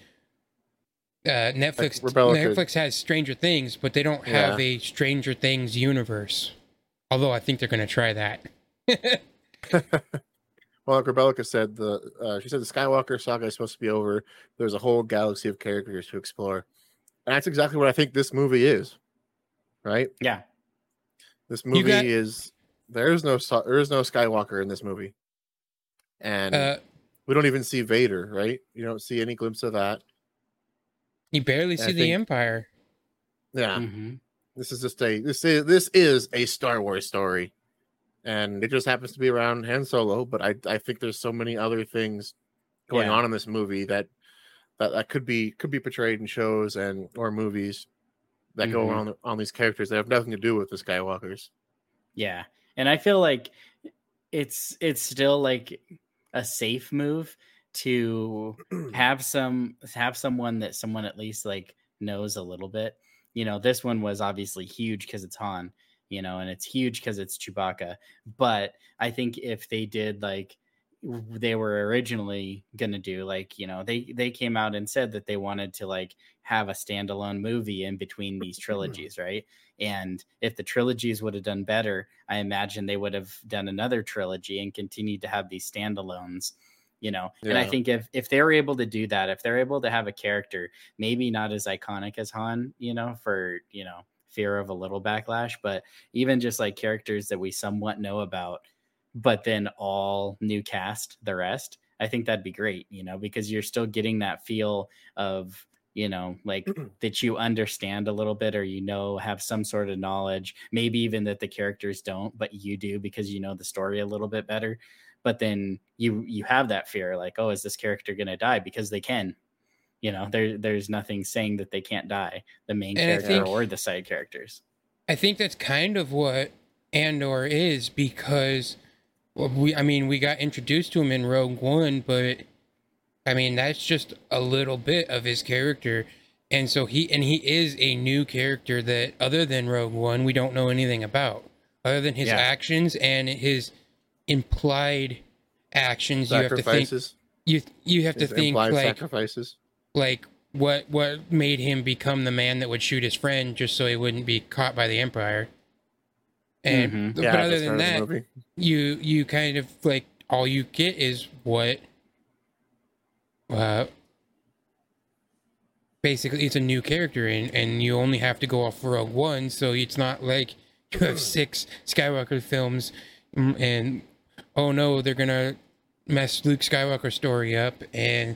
uh, Netflix Rebecca could- Netflix has Stranger Things, but they don't have a Stranger Things universe. Although I think they're going to try that. Well, like Rebecca said, the uh, she said the Skywalker saga is supposed to be over. There's a whole galaxy of characters to explore, and that's exactly what I think this movie is. Right? Yeah. This movie got- is there is no there is no Skywalker in this movie, and Uh, we don't even see Vader. Right? You don't see any glimpse of that. you barely I see the Empire. Yeah, Mhm. this is just a this is this is a Star Wars story, and it just happens to be around Han Solo. But I I think there's so many other things going Yeah. on in this movie that that that could be could be portrayed in shows and or movies that go Mhm. on on these characters that have nothing to do with the Skywalkers. Yeah. And I feel like it's it's still like a safe move to have some have someone that someone at least like knows a little bit. You know, this one was obviously huge because it's Han, you know, and it's huge because it's Chewbacca. But I think if they did like they were originally gonna do, like, you know, they they came out and said that they wanted to like have a standalone movie in between these trilogies, right? And if the trilogies would have done better, I imagine they would have done another trilogy and continued to have these standalones you know? And i think if if they're able to do that if they're able to have a character maybe not as iconic as han you know for you know fear of a little backlash but even just like characters that we somewhat know about but then all new cast the rest i think that'd be great you know because you're still getting that feel of you know like that you understand a little bit or you know have some sort of knowledge maybe even that the characters don't but you do because you know the story a little bit better. But then you you have that fear like oh is this character going to die? Because they can you know there there's nothing saying that they can't die the main And character think- or the side characters. I think that's kind of what Andor is because well, we I mean we got introduced to him in Rogue One, but I mean that's just a little bit of his character. And so he and he is a new character that other than Rogue One we don't know anything about. Other than his Yeah. actions and his implied actions you have to think Sacrifices, you you have to think like sacrifices. like what what made him become the man that would shoot his friend just so he wouldn't be caught by the empire and Mhm. but other than part of the that you you kind of like all you get is what uh basically it's a new character and and you only have to go off rogue one so it's not like you have six skywalker films and oh no they're gonna mess luke skywalker story up and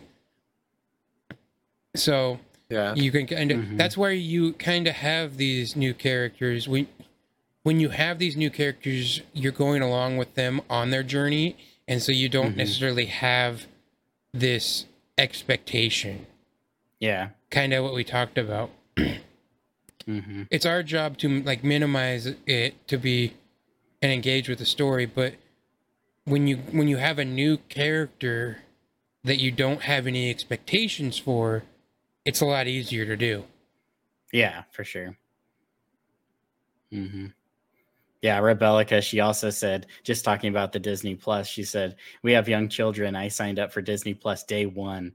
so yeah, you can kind of Mhm. that's where you kind of have these new characters when when you have these new characters you're going along with them on their journey and so you don't Mhm. necessarily have this expectation. Yeah. Kind of what we talked about. Hmm it's our job to like minimize it to be and engage with the story but when you when you have a new character that you don't have any expectations for it's a lot easier to do. Yeah for sure. Mm-hmm. Yeah, Rebellica, she also said, just talking about the Disney Plus, she said, We have young children. I signed up for Disney Plus day one.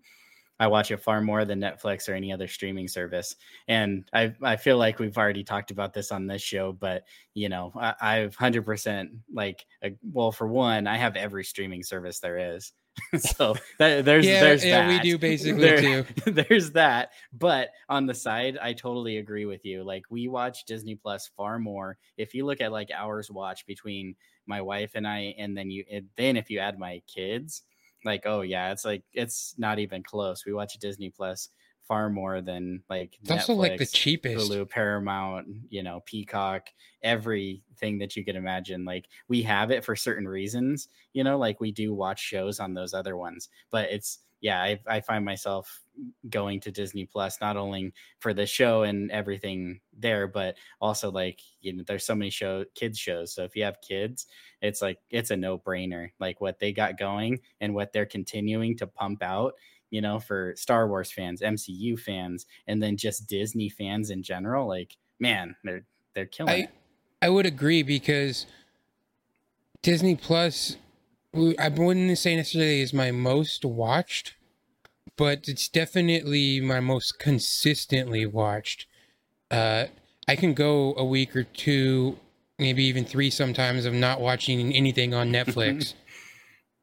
I watch it far more than Netflix or any other streaming service. And I I feel like we've already talked about this on this show, but you know, I, I've hundred percent like well, for one, I have every streaming service there is. so that, there's yeah, there's yeah, that. we do basically There- too. there's that. But on the side, I totally agree with you. Like we watch Disney Plus far more. If you look at like hours watch between my wife and I, and then you and then if you add my kids, like oh yeah, it's like it's not even close. We watch Disney Plus far more than like It's also like the cheapest. Hulu, Paramount, you know, Peacock, everything that you could imagine. Like we have it for certain reasons, you know, like we do watch shows on those other ones, but it's yeah, I, I find myself going to Disney Plus not only for the show and everything there, but also like you know, there's so many show kids shows. So if you have kids, it's like it's a no brainer. Like what they got going and what they're continuing to pump out you know, for Star Wars fans, MCU fans, and then just Disney fans in general. Like, man, they're they're killing I it. I would agree because Disney Plus, I wouldn't say necessarily is my most watched, but it's definitely my most consistently watched. Uh, I can go a week or two, maybe even three sometimes of not watching anything on Netflix,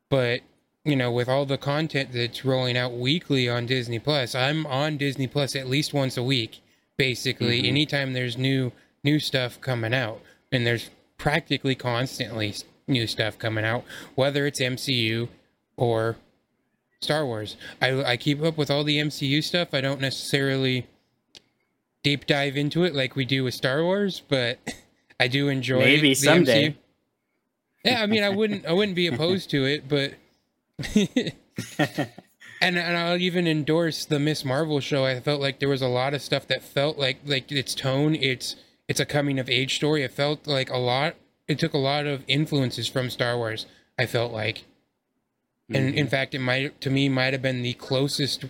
but you know, with all the content that's rolling out weekly on Disney Plus, I'm on Disney Plus at least once a week. Basically, Mhm. anytime there's new new stuff coming out, and there's practically constantly new stuff coming out, whether it's MCU or Star Wars. I I keep up with all the MCU stuff. I don't necessarily deep dive into it like we do with Star Wars, but I do enjoy Maybe someday. MCU. Yeah, I mean, I wouldn't I wouldn't be opposed to it, but and and I'll even endorse the Miss Marvel show. I felt like there was a lot of stuff that felt like like its tone, it's it's a coming of age story. It felt like a lot. It took a lot of influences from Star Wars. I felt like, and in fact, it might to me might have been the closest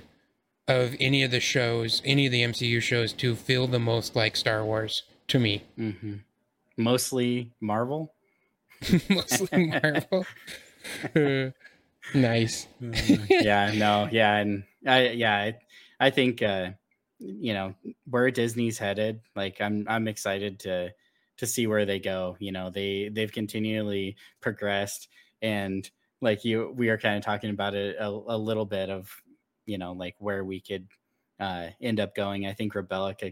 of any of the shows, any of the MCU shows, to feel the most like Star Wars to me. Mm-hmm. Mostly Marvel. Mostly Marvel. Uh, nice. yeah, no, yeah, and I yeah, I, I think uh you know where Disney's headed. Like I'm I'm excited to to see where they go. You know, they they've continually progressed and like you we are kind of talking about it a, a little bit of you know like where we could uh end up going. I think Rebecca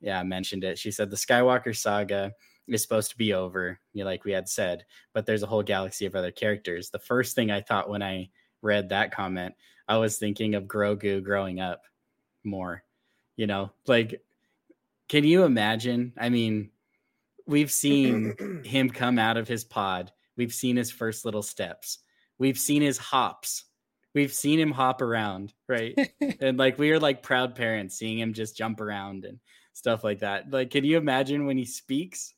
yeah mentioned it. She said the Skywalker saga is supposed to be over, you like we had said, but there's a whole galaxy of other characters. The first thing I thought when I read that comment, I was thinking of Grogu growing up more. You know, like, can you imagine? I mean, we've seen him come out of his pod, we've seen his first little steps, we've seen his hops, we've seen him hop around, right? and like, we are like proud parents seeing him just jump around and stuff like that. Like, can you imagine when he speaks?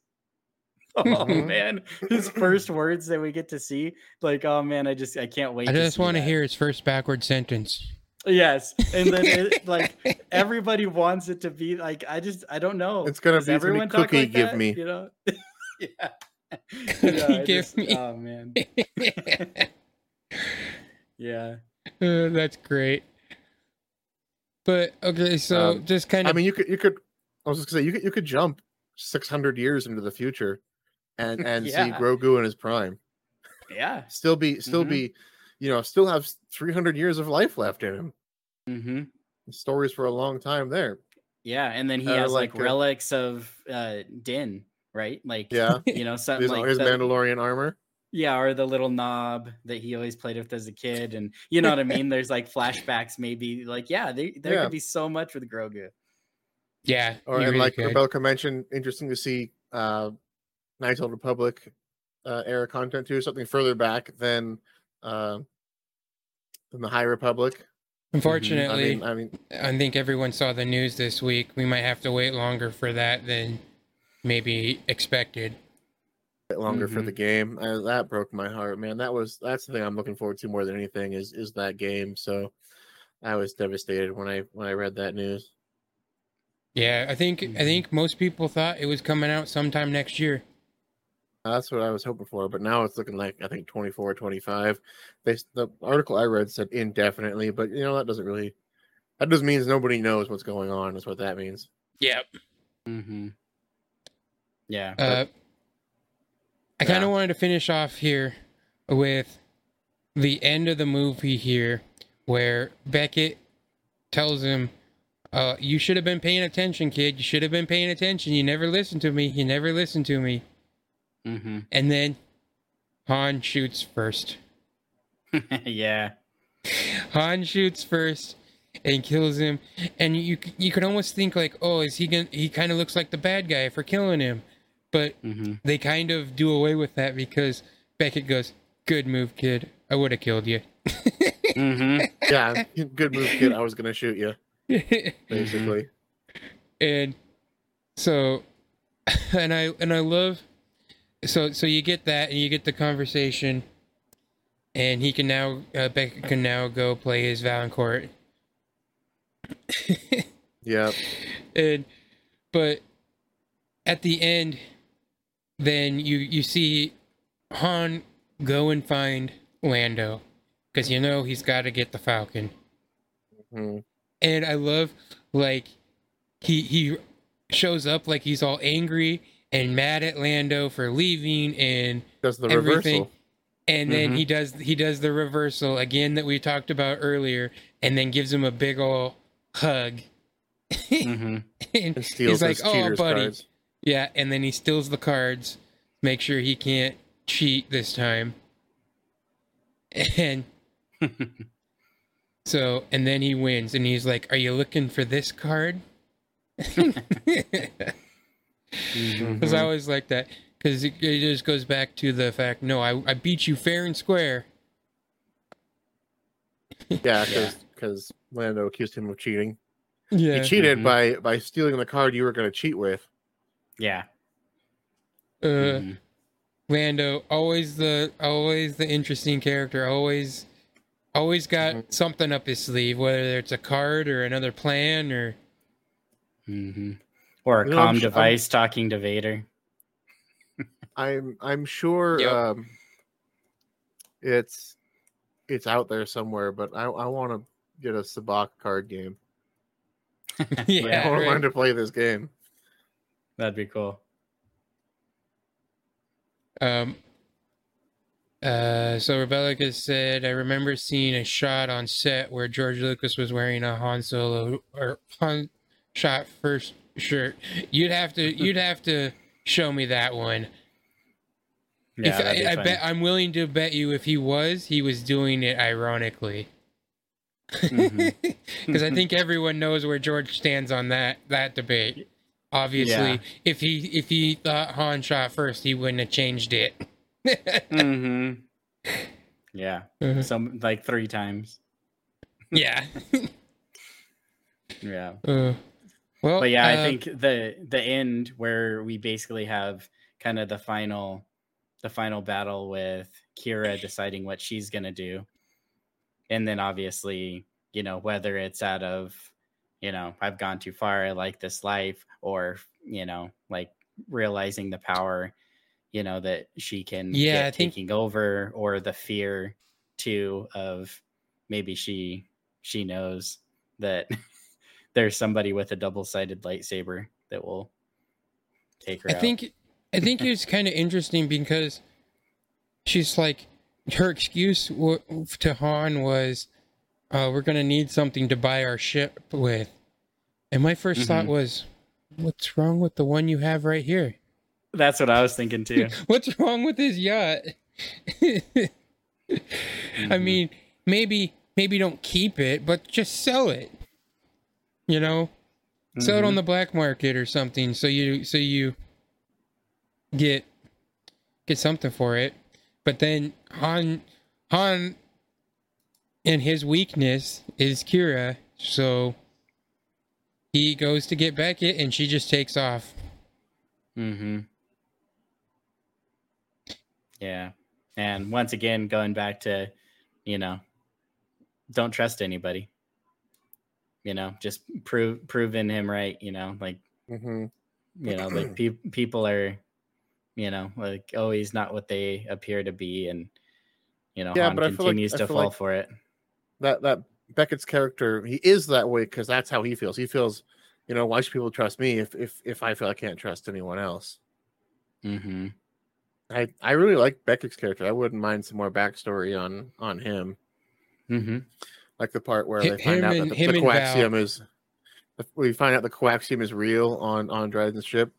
Oh Mhm. man, his first words that we get to see, like, oh man, I just I can't wait. I just see want to hear his first backward sentence. Yes, and then it, like everybody wants it to be like I just I don't know. It's gonna Does be- it's gonna everyone talk cookie like give that? me. You know? yeah. Cookie I give me. Oh man. Yeah. Uh, that's great. But okay, so Um, just kind of. I mean, you could you could. I was just gonna say you could you could jump six hundred years into the future, and and see Grogu in his prime. Yeah. Still be still Mhm. be, you know, still have three hundred years of life left in him. Mm-hmm. Stories for a long time there. Yeah, and then he Uh, has like, like, uh, relics of uh Din, right? Like Yeah, you know something his, like his the- Mandalorian armor. Yeah, or the little knob that he always played with as a kid, and you know what I mean. There's like flashbacks, maybe like yeah, they, there Yeah. could be so much with Grogu. yeah, Or and really like could. Rebecca mentioned, interesting to see uh Knights of the Republic uh era content too, something further back than uh than the High Republic. I Unfortunately, mean, I mean, I think everyone saw the news this week. We might have to wait longer for that than maybe expected. longer for Mhm. the game. Uh, that broke my heart, man. That was that's the thing I'm looking forward to more than anything is is that game. So I was devastated when I when I read that news. Yeah, I think I think most people thought it was coming out sometime next year. That's what I was hoping for, but now it's looking like I think 24, 25. They the article I read said indefinitely, but you know that doesn't really that just means nobody knows what's going on. Is what that means. Yep. Mm-hmm. Yeah. Uh, I kind Yeah. of wanted to finish off here with the end of the movie here, where Beckett tells him, uh, "You should have been paying attention, kid. You should have been paying attention. You never listened to me. You never listened to me." Mm-hmm. And then Han shoots first. yeah. Han shoots first and kills him, and you you could almost think like, oh, is he gonna? He kind of looks like the bad guy for killing him, but Mm-hmm. they kind of do away with that because Beckett goes, "Good move, kid. I would have killed you." Mm-hmm. Yeah, good move, kid. I was gonna shoot you, basically. and so, and I and I love, so so you get that and you get the conversation, and he can now uh, Beckett can now go play his valachord. Yeah, and but at the end then you you see han go and find lando because you know he's got to get the falcon. Mhm. and i love like he he shows up like he's all angry and mad at lando for leaving and does the Everything. reversal. and then Mhm. he does he does the reversal again that we talked about earlier and then gives him a big old hug Mm-hmm. and And steals he's like oh buddy cards. Yeah, and then he steals the cards, make sure he can't cheat this time. And so, and then he wins, and he's like, Are you looking for this card? Mm-hmm. Because I always like that. Because it, it just goes back to the fact no, I, I beat you fair and square. Yeah, Yeah. because Lando accused him of cheating. Yeah. He cheated Mhm. by by stealing the card you were going to cheat with. Yeah. Uh, Mhm. Lando, always the always the interesting character, always always got Mhm. something up his sleeve, whether it's a card or another plan or Mm-hmm. Or a You know, I'm comm sh- I'm- device talking to Vader. I'm I'm sure Yep. um, it's it's out there somewhere, but I I want to get a Sabacc card game. yeah, Like, I want to right. learn to play this game. That'd be cool. Um, uh, so Rebellica said, I remember seeing a shot on set where George Lucas was wearing a Han Solo or Han shot first shirt. You'd have to, you'd have to show me that one. Yeah, if, be I, I bet, I'm willing to bet you if he was, he was doing it ironically. Because I think everyone knows where George stands on that that debate. Obviously, Yeah. if he if he thought Han shot first, he wouldn't have changed it. hmm Yeah. Mhm. Some like three times. yeah. Yeah. Uh, well, But yeah, I uh, think the the end where we basically have kind of the final the final battle with Qi'ra deciding what she's gonna do. And then obviously, you know, whether it's out of, you know, I've gone too far, I like this life, or, you know, like realizing the power, you know, that she can Yeah, get think- taking over, or the fear too of maybe she she knows that there's somebody with a double-sided lightsaber that will take her I out. think I think it's kind of interesting because she's like her excuse w- to Han was, uh, "We're gonna need something to buy our ship with," and my 1st thought Mhm. was, "What's wrong with the one you have right here? that's what I was thinking too. What's wrong with his yacht?" I Mhm. mean, maybe maybe don't keep it, but just sell it. You know, sell it on Mhm. the black market or something so you so you get get something for it but then han han and his weakness is Qi'ra so he goes to get beckett and she just takes off Mm-hmm. Yeah. And once again, going back to, you know, don't trust anybody. You know, just prove proving him right. You know, like hmm you know, like pe- people are, you know, like always not what they appear to be, and you know, Yeah, Han but I feel like- continues I to feel fall like- for it. That that Beckett's character, he is that way because that's how he feels. He feels, you know, why should people trust me if if if I feel I can't trust anyone else? Mm-hmm. I I really like Beckett's character. I wouldn't mind some more backstory on on him. hmm like the part where Hi- they find out and- that the, him the coaxium is we find out the coaxium is real on on Dryden's ship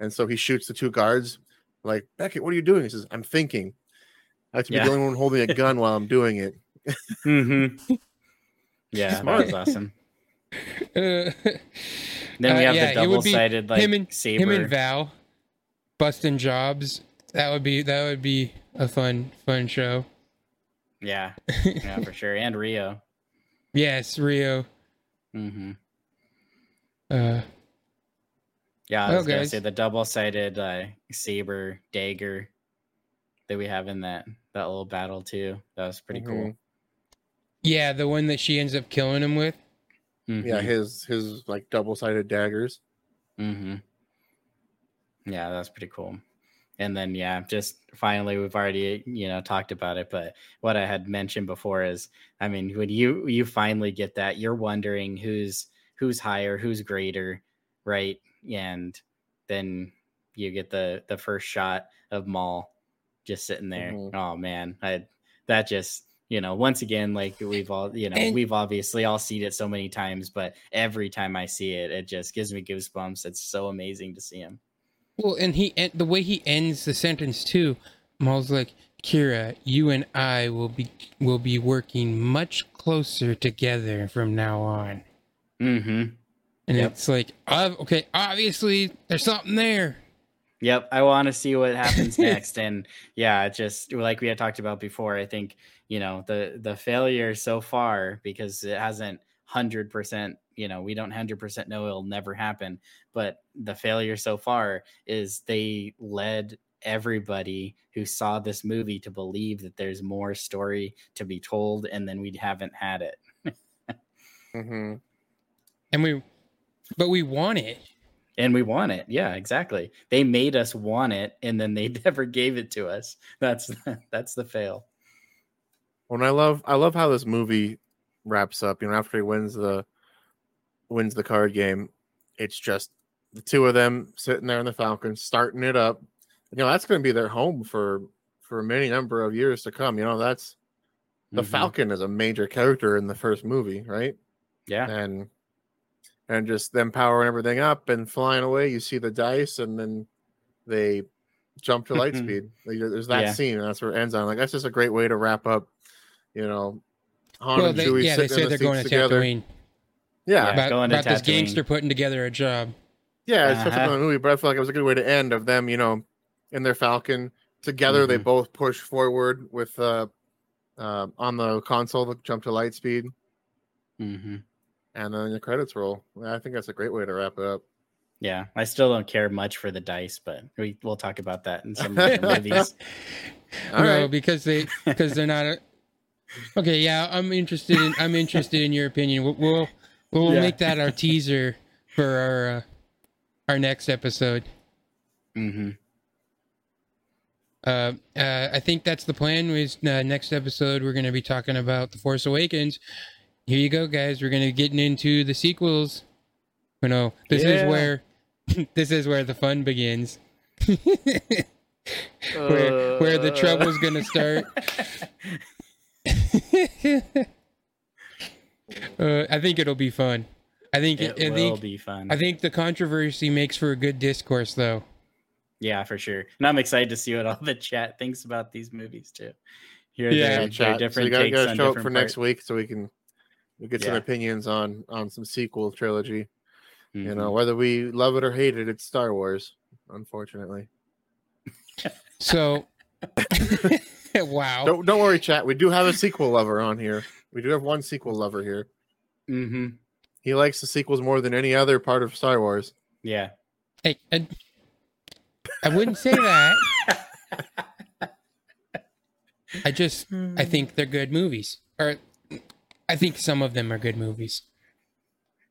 and so he shoots the two guards like Beckett what are you doing he says I'm thinking I have to be Yeah. the only one holding a gun while I'm doing it mm-hmm. Yeah, Smart. that was awesome. Uh, Then we Uh, have yeah, the it would be double-sided like him and saber. him and Val busting jobs. That would be that would be a fun fun show. yeah, yeah, for sure. And Rio. Yes, Rio. hmm Uh, Yeah, I Well, was gonna guys. say the double-sided uh, saber dagger that we have in that that little battle too. That was pretty cool. Mhm. yeah, the one that she ends up killing him with. yeah his his like double-sided daggers hmm Yeah, that's pretty cool. And then yeah, just finally we've already, you know, talked about it, but what I had mentioned before is I mean, when you you finally get that, you're wondering who's who's higher, who's greater, right? And then you get the the first shot of Maul just sitting there. Mhm. Oh man, I that just you know, once again, like we've all, you know, And- we've obviously all seen it so many times, but every time I see it, it just gives me goosebumps. It's so amazing to see him. Well, and he and the way he ends the sentence too, Maul's like, "Qi'ra, you and I will be will be working much closer together from now on." Mm-hmm. And Yep. it's like, okay, obviously there's something there. Yep, I want to see what happens next, and yeah, just like we had talked about before. I think you know the the failure so far because it hasn't hundred percent. You know, we don't hundred percent know it'll never happen, but the failure so far is they led everybody who saw this movie to believe that there's more story to be told, and then we haven't had it. hmm And we, but we want it. and we want it yeah exactly they made us want it and then they never gave it to us that's that's the fail When I love I love how this movie wraps up. You know, after he wins the wins the card game, it's just the two of them sitting there in the Falcon, starting it up. You know, that's going to be their home for for many number of years to come. You know, that's the Mhm. Falcon is a major character in the first movie, right? yeah And and just them powering everything up and flying away. You see the dice, and then they jump to light speed. Like, There's that Yeah. scene, and that's where it ends on. Like that's just a great way to wrap up. You know, Han well, and they, Chewie yeah, they sitting in say the they're going to together. Tatooine. Yeah, Yeah. yeah, About, to about this gangster putting together a job. Yeah, it's such a Uh-huh. fun movie. But I feel like it was a good way to end of them. You know, in their Falcon together. They Mhm. both push forward with uh, uh, on the console, the jump to light speed, hmm and then the credits roll. I think that's a great way to wrap it up. yeah i still don't care much for the dice but we, we'll talk about that in some of movies All no, right. because they because they're not. A, okay, yeah, I'm interested in I'm interested in your opinion. We'll we'll, we'll Yeah. make that our teaser for our uh, our next episode. hmm Uh, uh, I think that's the plan. Was uh, next episode we're going to be talking about the Force Awakens. Here you go, guys. We're going to be getting into the sequels. You know, this is where this is where the fun begins. where where the trouble's going to start. uh, I think it'll be fun. I think it I will think be fun I think the controversy makes for a good discourse, though. yeah for sure and i'm excited to see what all the chat thinks about these movies too hear Yeah. their, Yeah, their chat. So different you gotta, takes gotta show up different for next week so we can we get some opinions on on some sequel trilogy. You Mhm. know, whether we love it or hate it, it's Star Wars. Unfortunately, So, wow. don't don't worry, chat. We do have a sequel lover on here. We do have one sequel lover here. Mhm. He likes the sequels more than any other part of Star Wars. yeah Hey, I, I wouldn't say that. I just I think they're good movies, or I think some of them are good movies.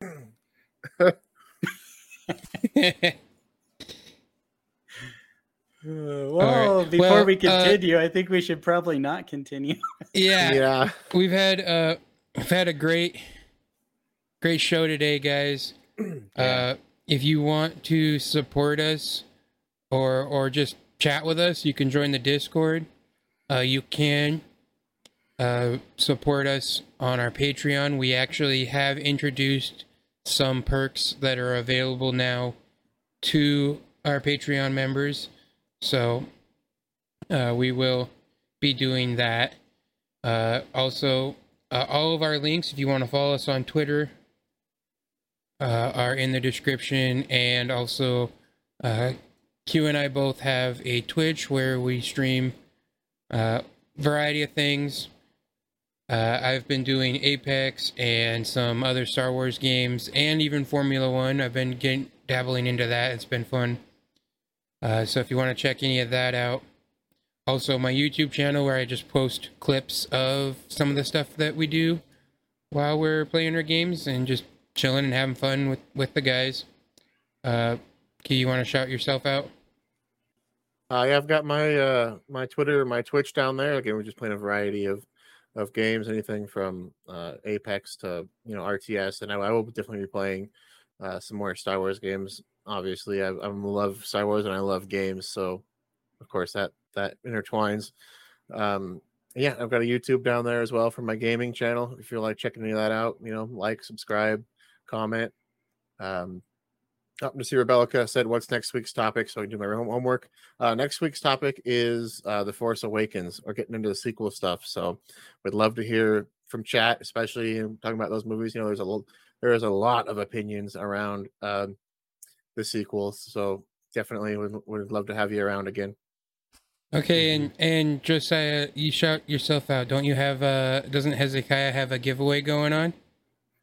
Uh, well, right. before Well, we uh, continue, I think we should probably not continue. yeah, Yeah. we've had uh we've had a great great show today, guys. Uh, if you want to support us or or just chat with us, you can join the Discord. Uh, you can uh, support us on our Patreon. We actually have introduced some perks that are available now to our Patreon members. So uh, we will be doing that. Uh, also, uh, all of our links, if you want to follow us on Twitter, uh, are in the description. And also, uh, Q and I both have a Twitch where we stream uh, variety of things. I've been doing Apex and some other Star Wars games, and even Formula One. I've been getting dabbling into that. It's been fun. Uh, so if you want to check any of that out, also my YouTube channel where I just post clips of some of the stuff that we do while we're playing our games and just chilling and having fun with with the guys. Uh, Key, you want to shout yourself out? Uh, yeah, I've got my uh my Twitter, my Twitch down there. Again, we're just playing a variety of of games, anything from uh Apex to you know RTS, and I, I will definitely be playing uh some more Star Wars games. Obviously, I, I love Star Wars and I love games, so of course that that intertwines. Um, yeah, I've got a YouTube down there as well for my gaming channel. If you like checking any of that out, you know, like, subscribe, comment. Um, up to see Rebellica said, "What's next week's topic?" So I can do my homework. Uh, next week's topic is uh, the Force Awakens. We're getting into the sequel stuff, so we'd love to hear from chat, especially talking about those movies. You know, there's a little, there is a lot of opinions around um, the sequels, so definitely would, would love to have you around again. Okay, and and Josiah, you shout yourself out. Don't you have uh doesn't Hezekiah have a giveaway going on?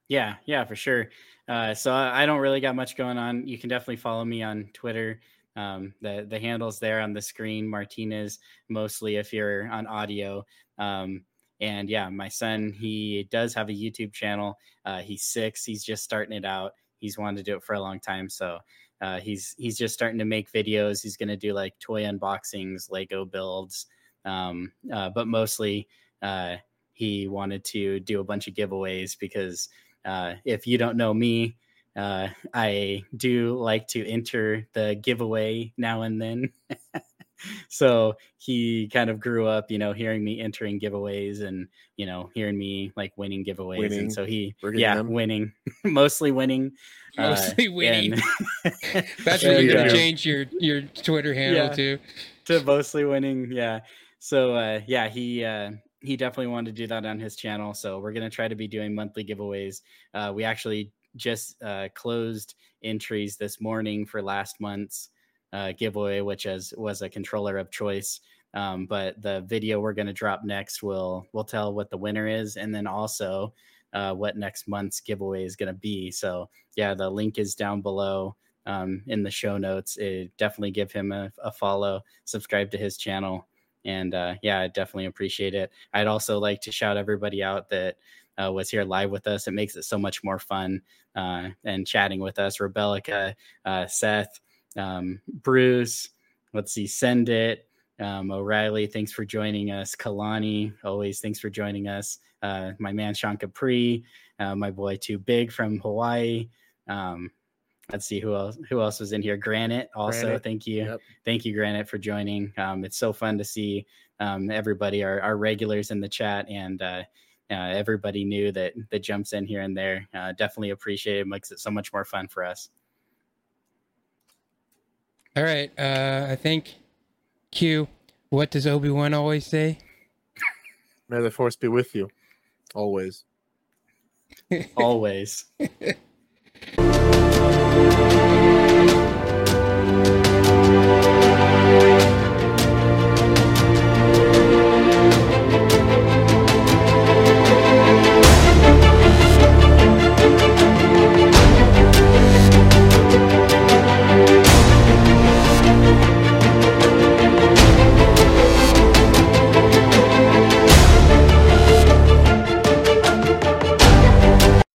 Yeah, yeah, for sure. Uh, so I I don't really got much going on. You can definitely follow me on Twitter. Um, the the handles there on the screen, Martinez, mostly if you're on audio. Um, and yeah, my son, he does have a YouTube channel. Uh, he's six. He's just starting it out. He's wanted to do it for a long time. So uh, he's he's just starting to make videos. He's going to do like toy unboxings, Lego builds, um, uh, but mostly uh, he wanted to do a bunch of giveaways because uh, if you don't know me, uh, I do like to enter the giveaway now and then. so he kind of grew up, you know, hearing me entering giveaways and, you know, hearing me like winning giveaways. Winning, and so he, yeah, them. winning, mostly winning. uh, Mostly winning. and- That's There what you you're gonna change your your Twitter handle Yeah. to. to mostly winning yeah so uh yeah he uh he definitely wanted to do that on his channel so we're going to try to be doing monthly giveaways uh we actually just uh closed entries this morning for last month's uh giveaway which is was a controller of choice um but the video we're going to drop next will will tell what the winner is and then also uh what next month's giveaway is going to be so yeah the link is down below um, in the show notes. It, definitely give him a, a follow, subscribe to his channel, and uh, yeah, I definitely appreciate it. I'd also like to shout everybody out that uh, was here live with us. It makes it so much more fun uh, and chatting with us. Rebellica, uh, Seth, um, Bruce. Let's see, send it. Um, O'Reilly, thanks for joining us. Kaloni, always thanks for joining us. Uh, my man Sean Capri, uh, my boy Too Big from Hawaii. Um, let's see who else who else was in here granite also Granite, thank you yep. thank you granite for joining um, it's so fun to see um, everybody our, our regulars in the chat and uh, uh, everybody new that that jumps in here and there uh, definitely appreciate it makes it so much more fun for us All right, uh, I think Q. What does Obi Wan always say? May the force be with you, always. always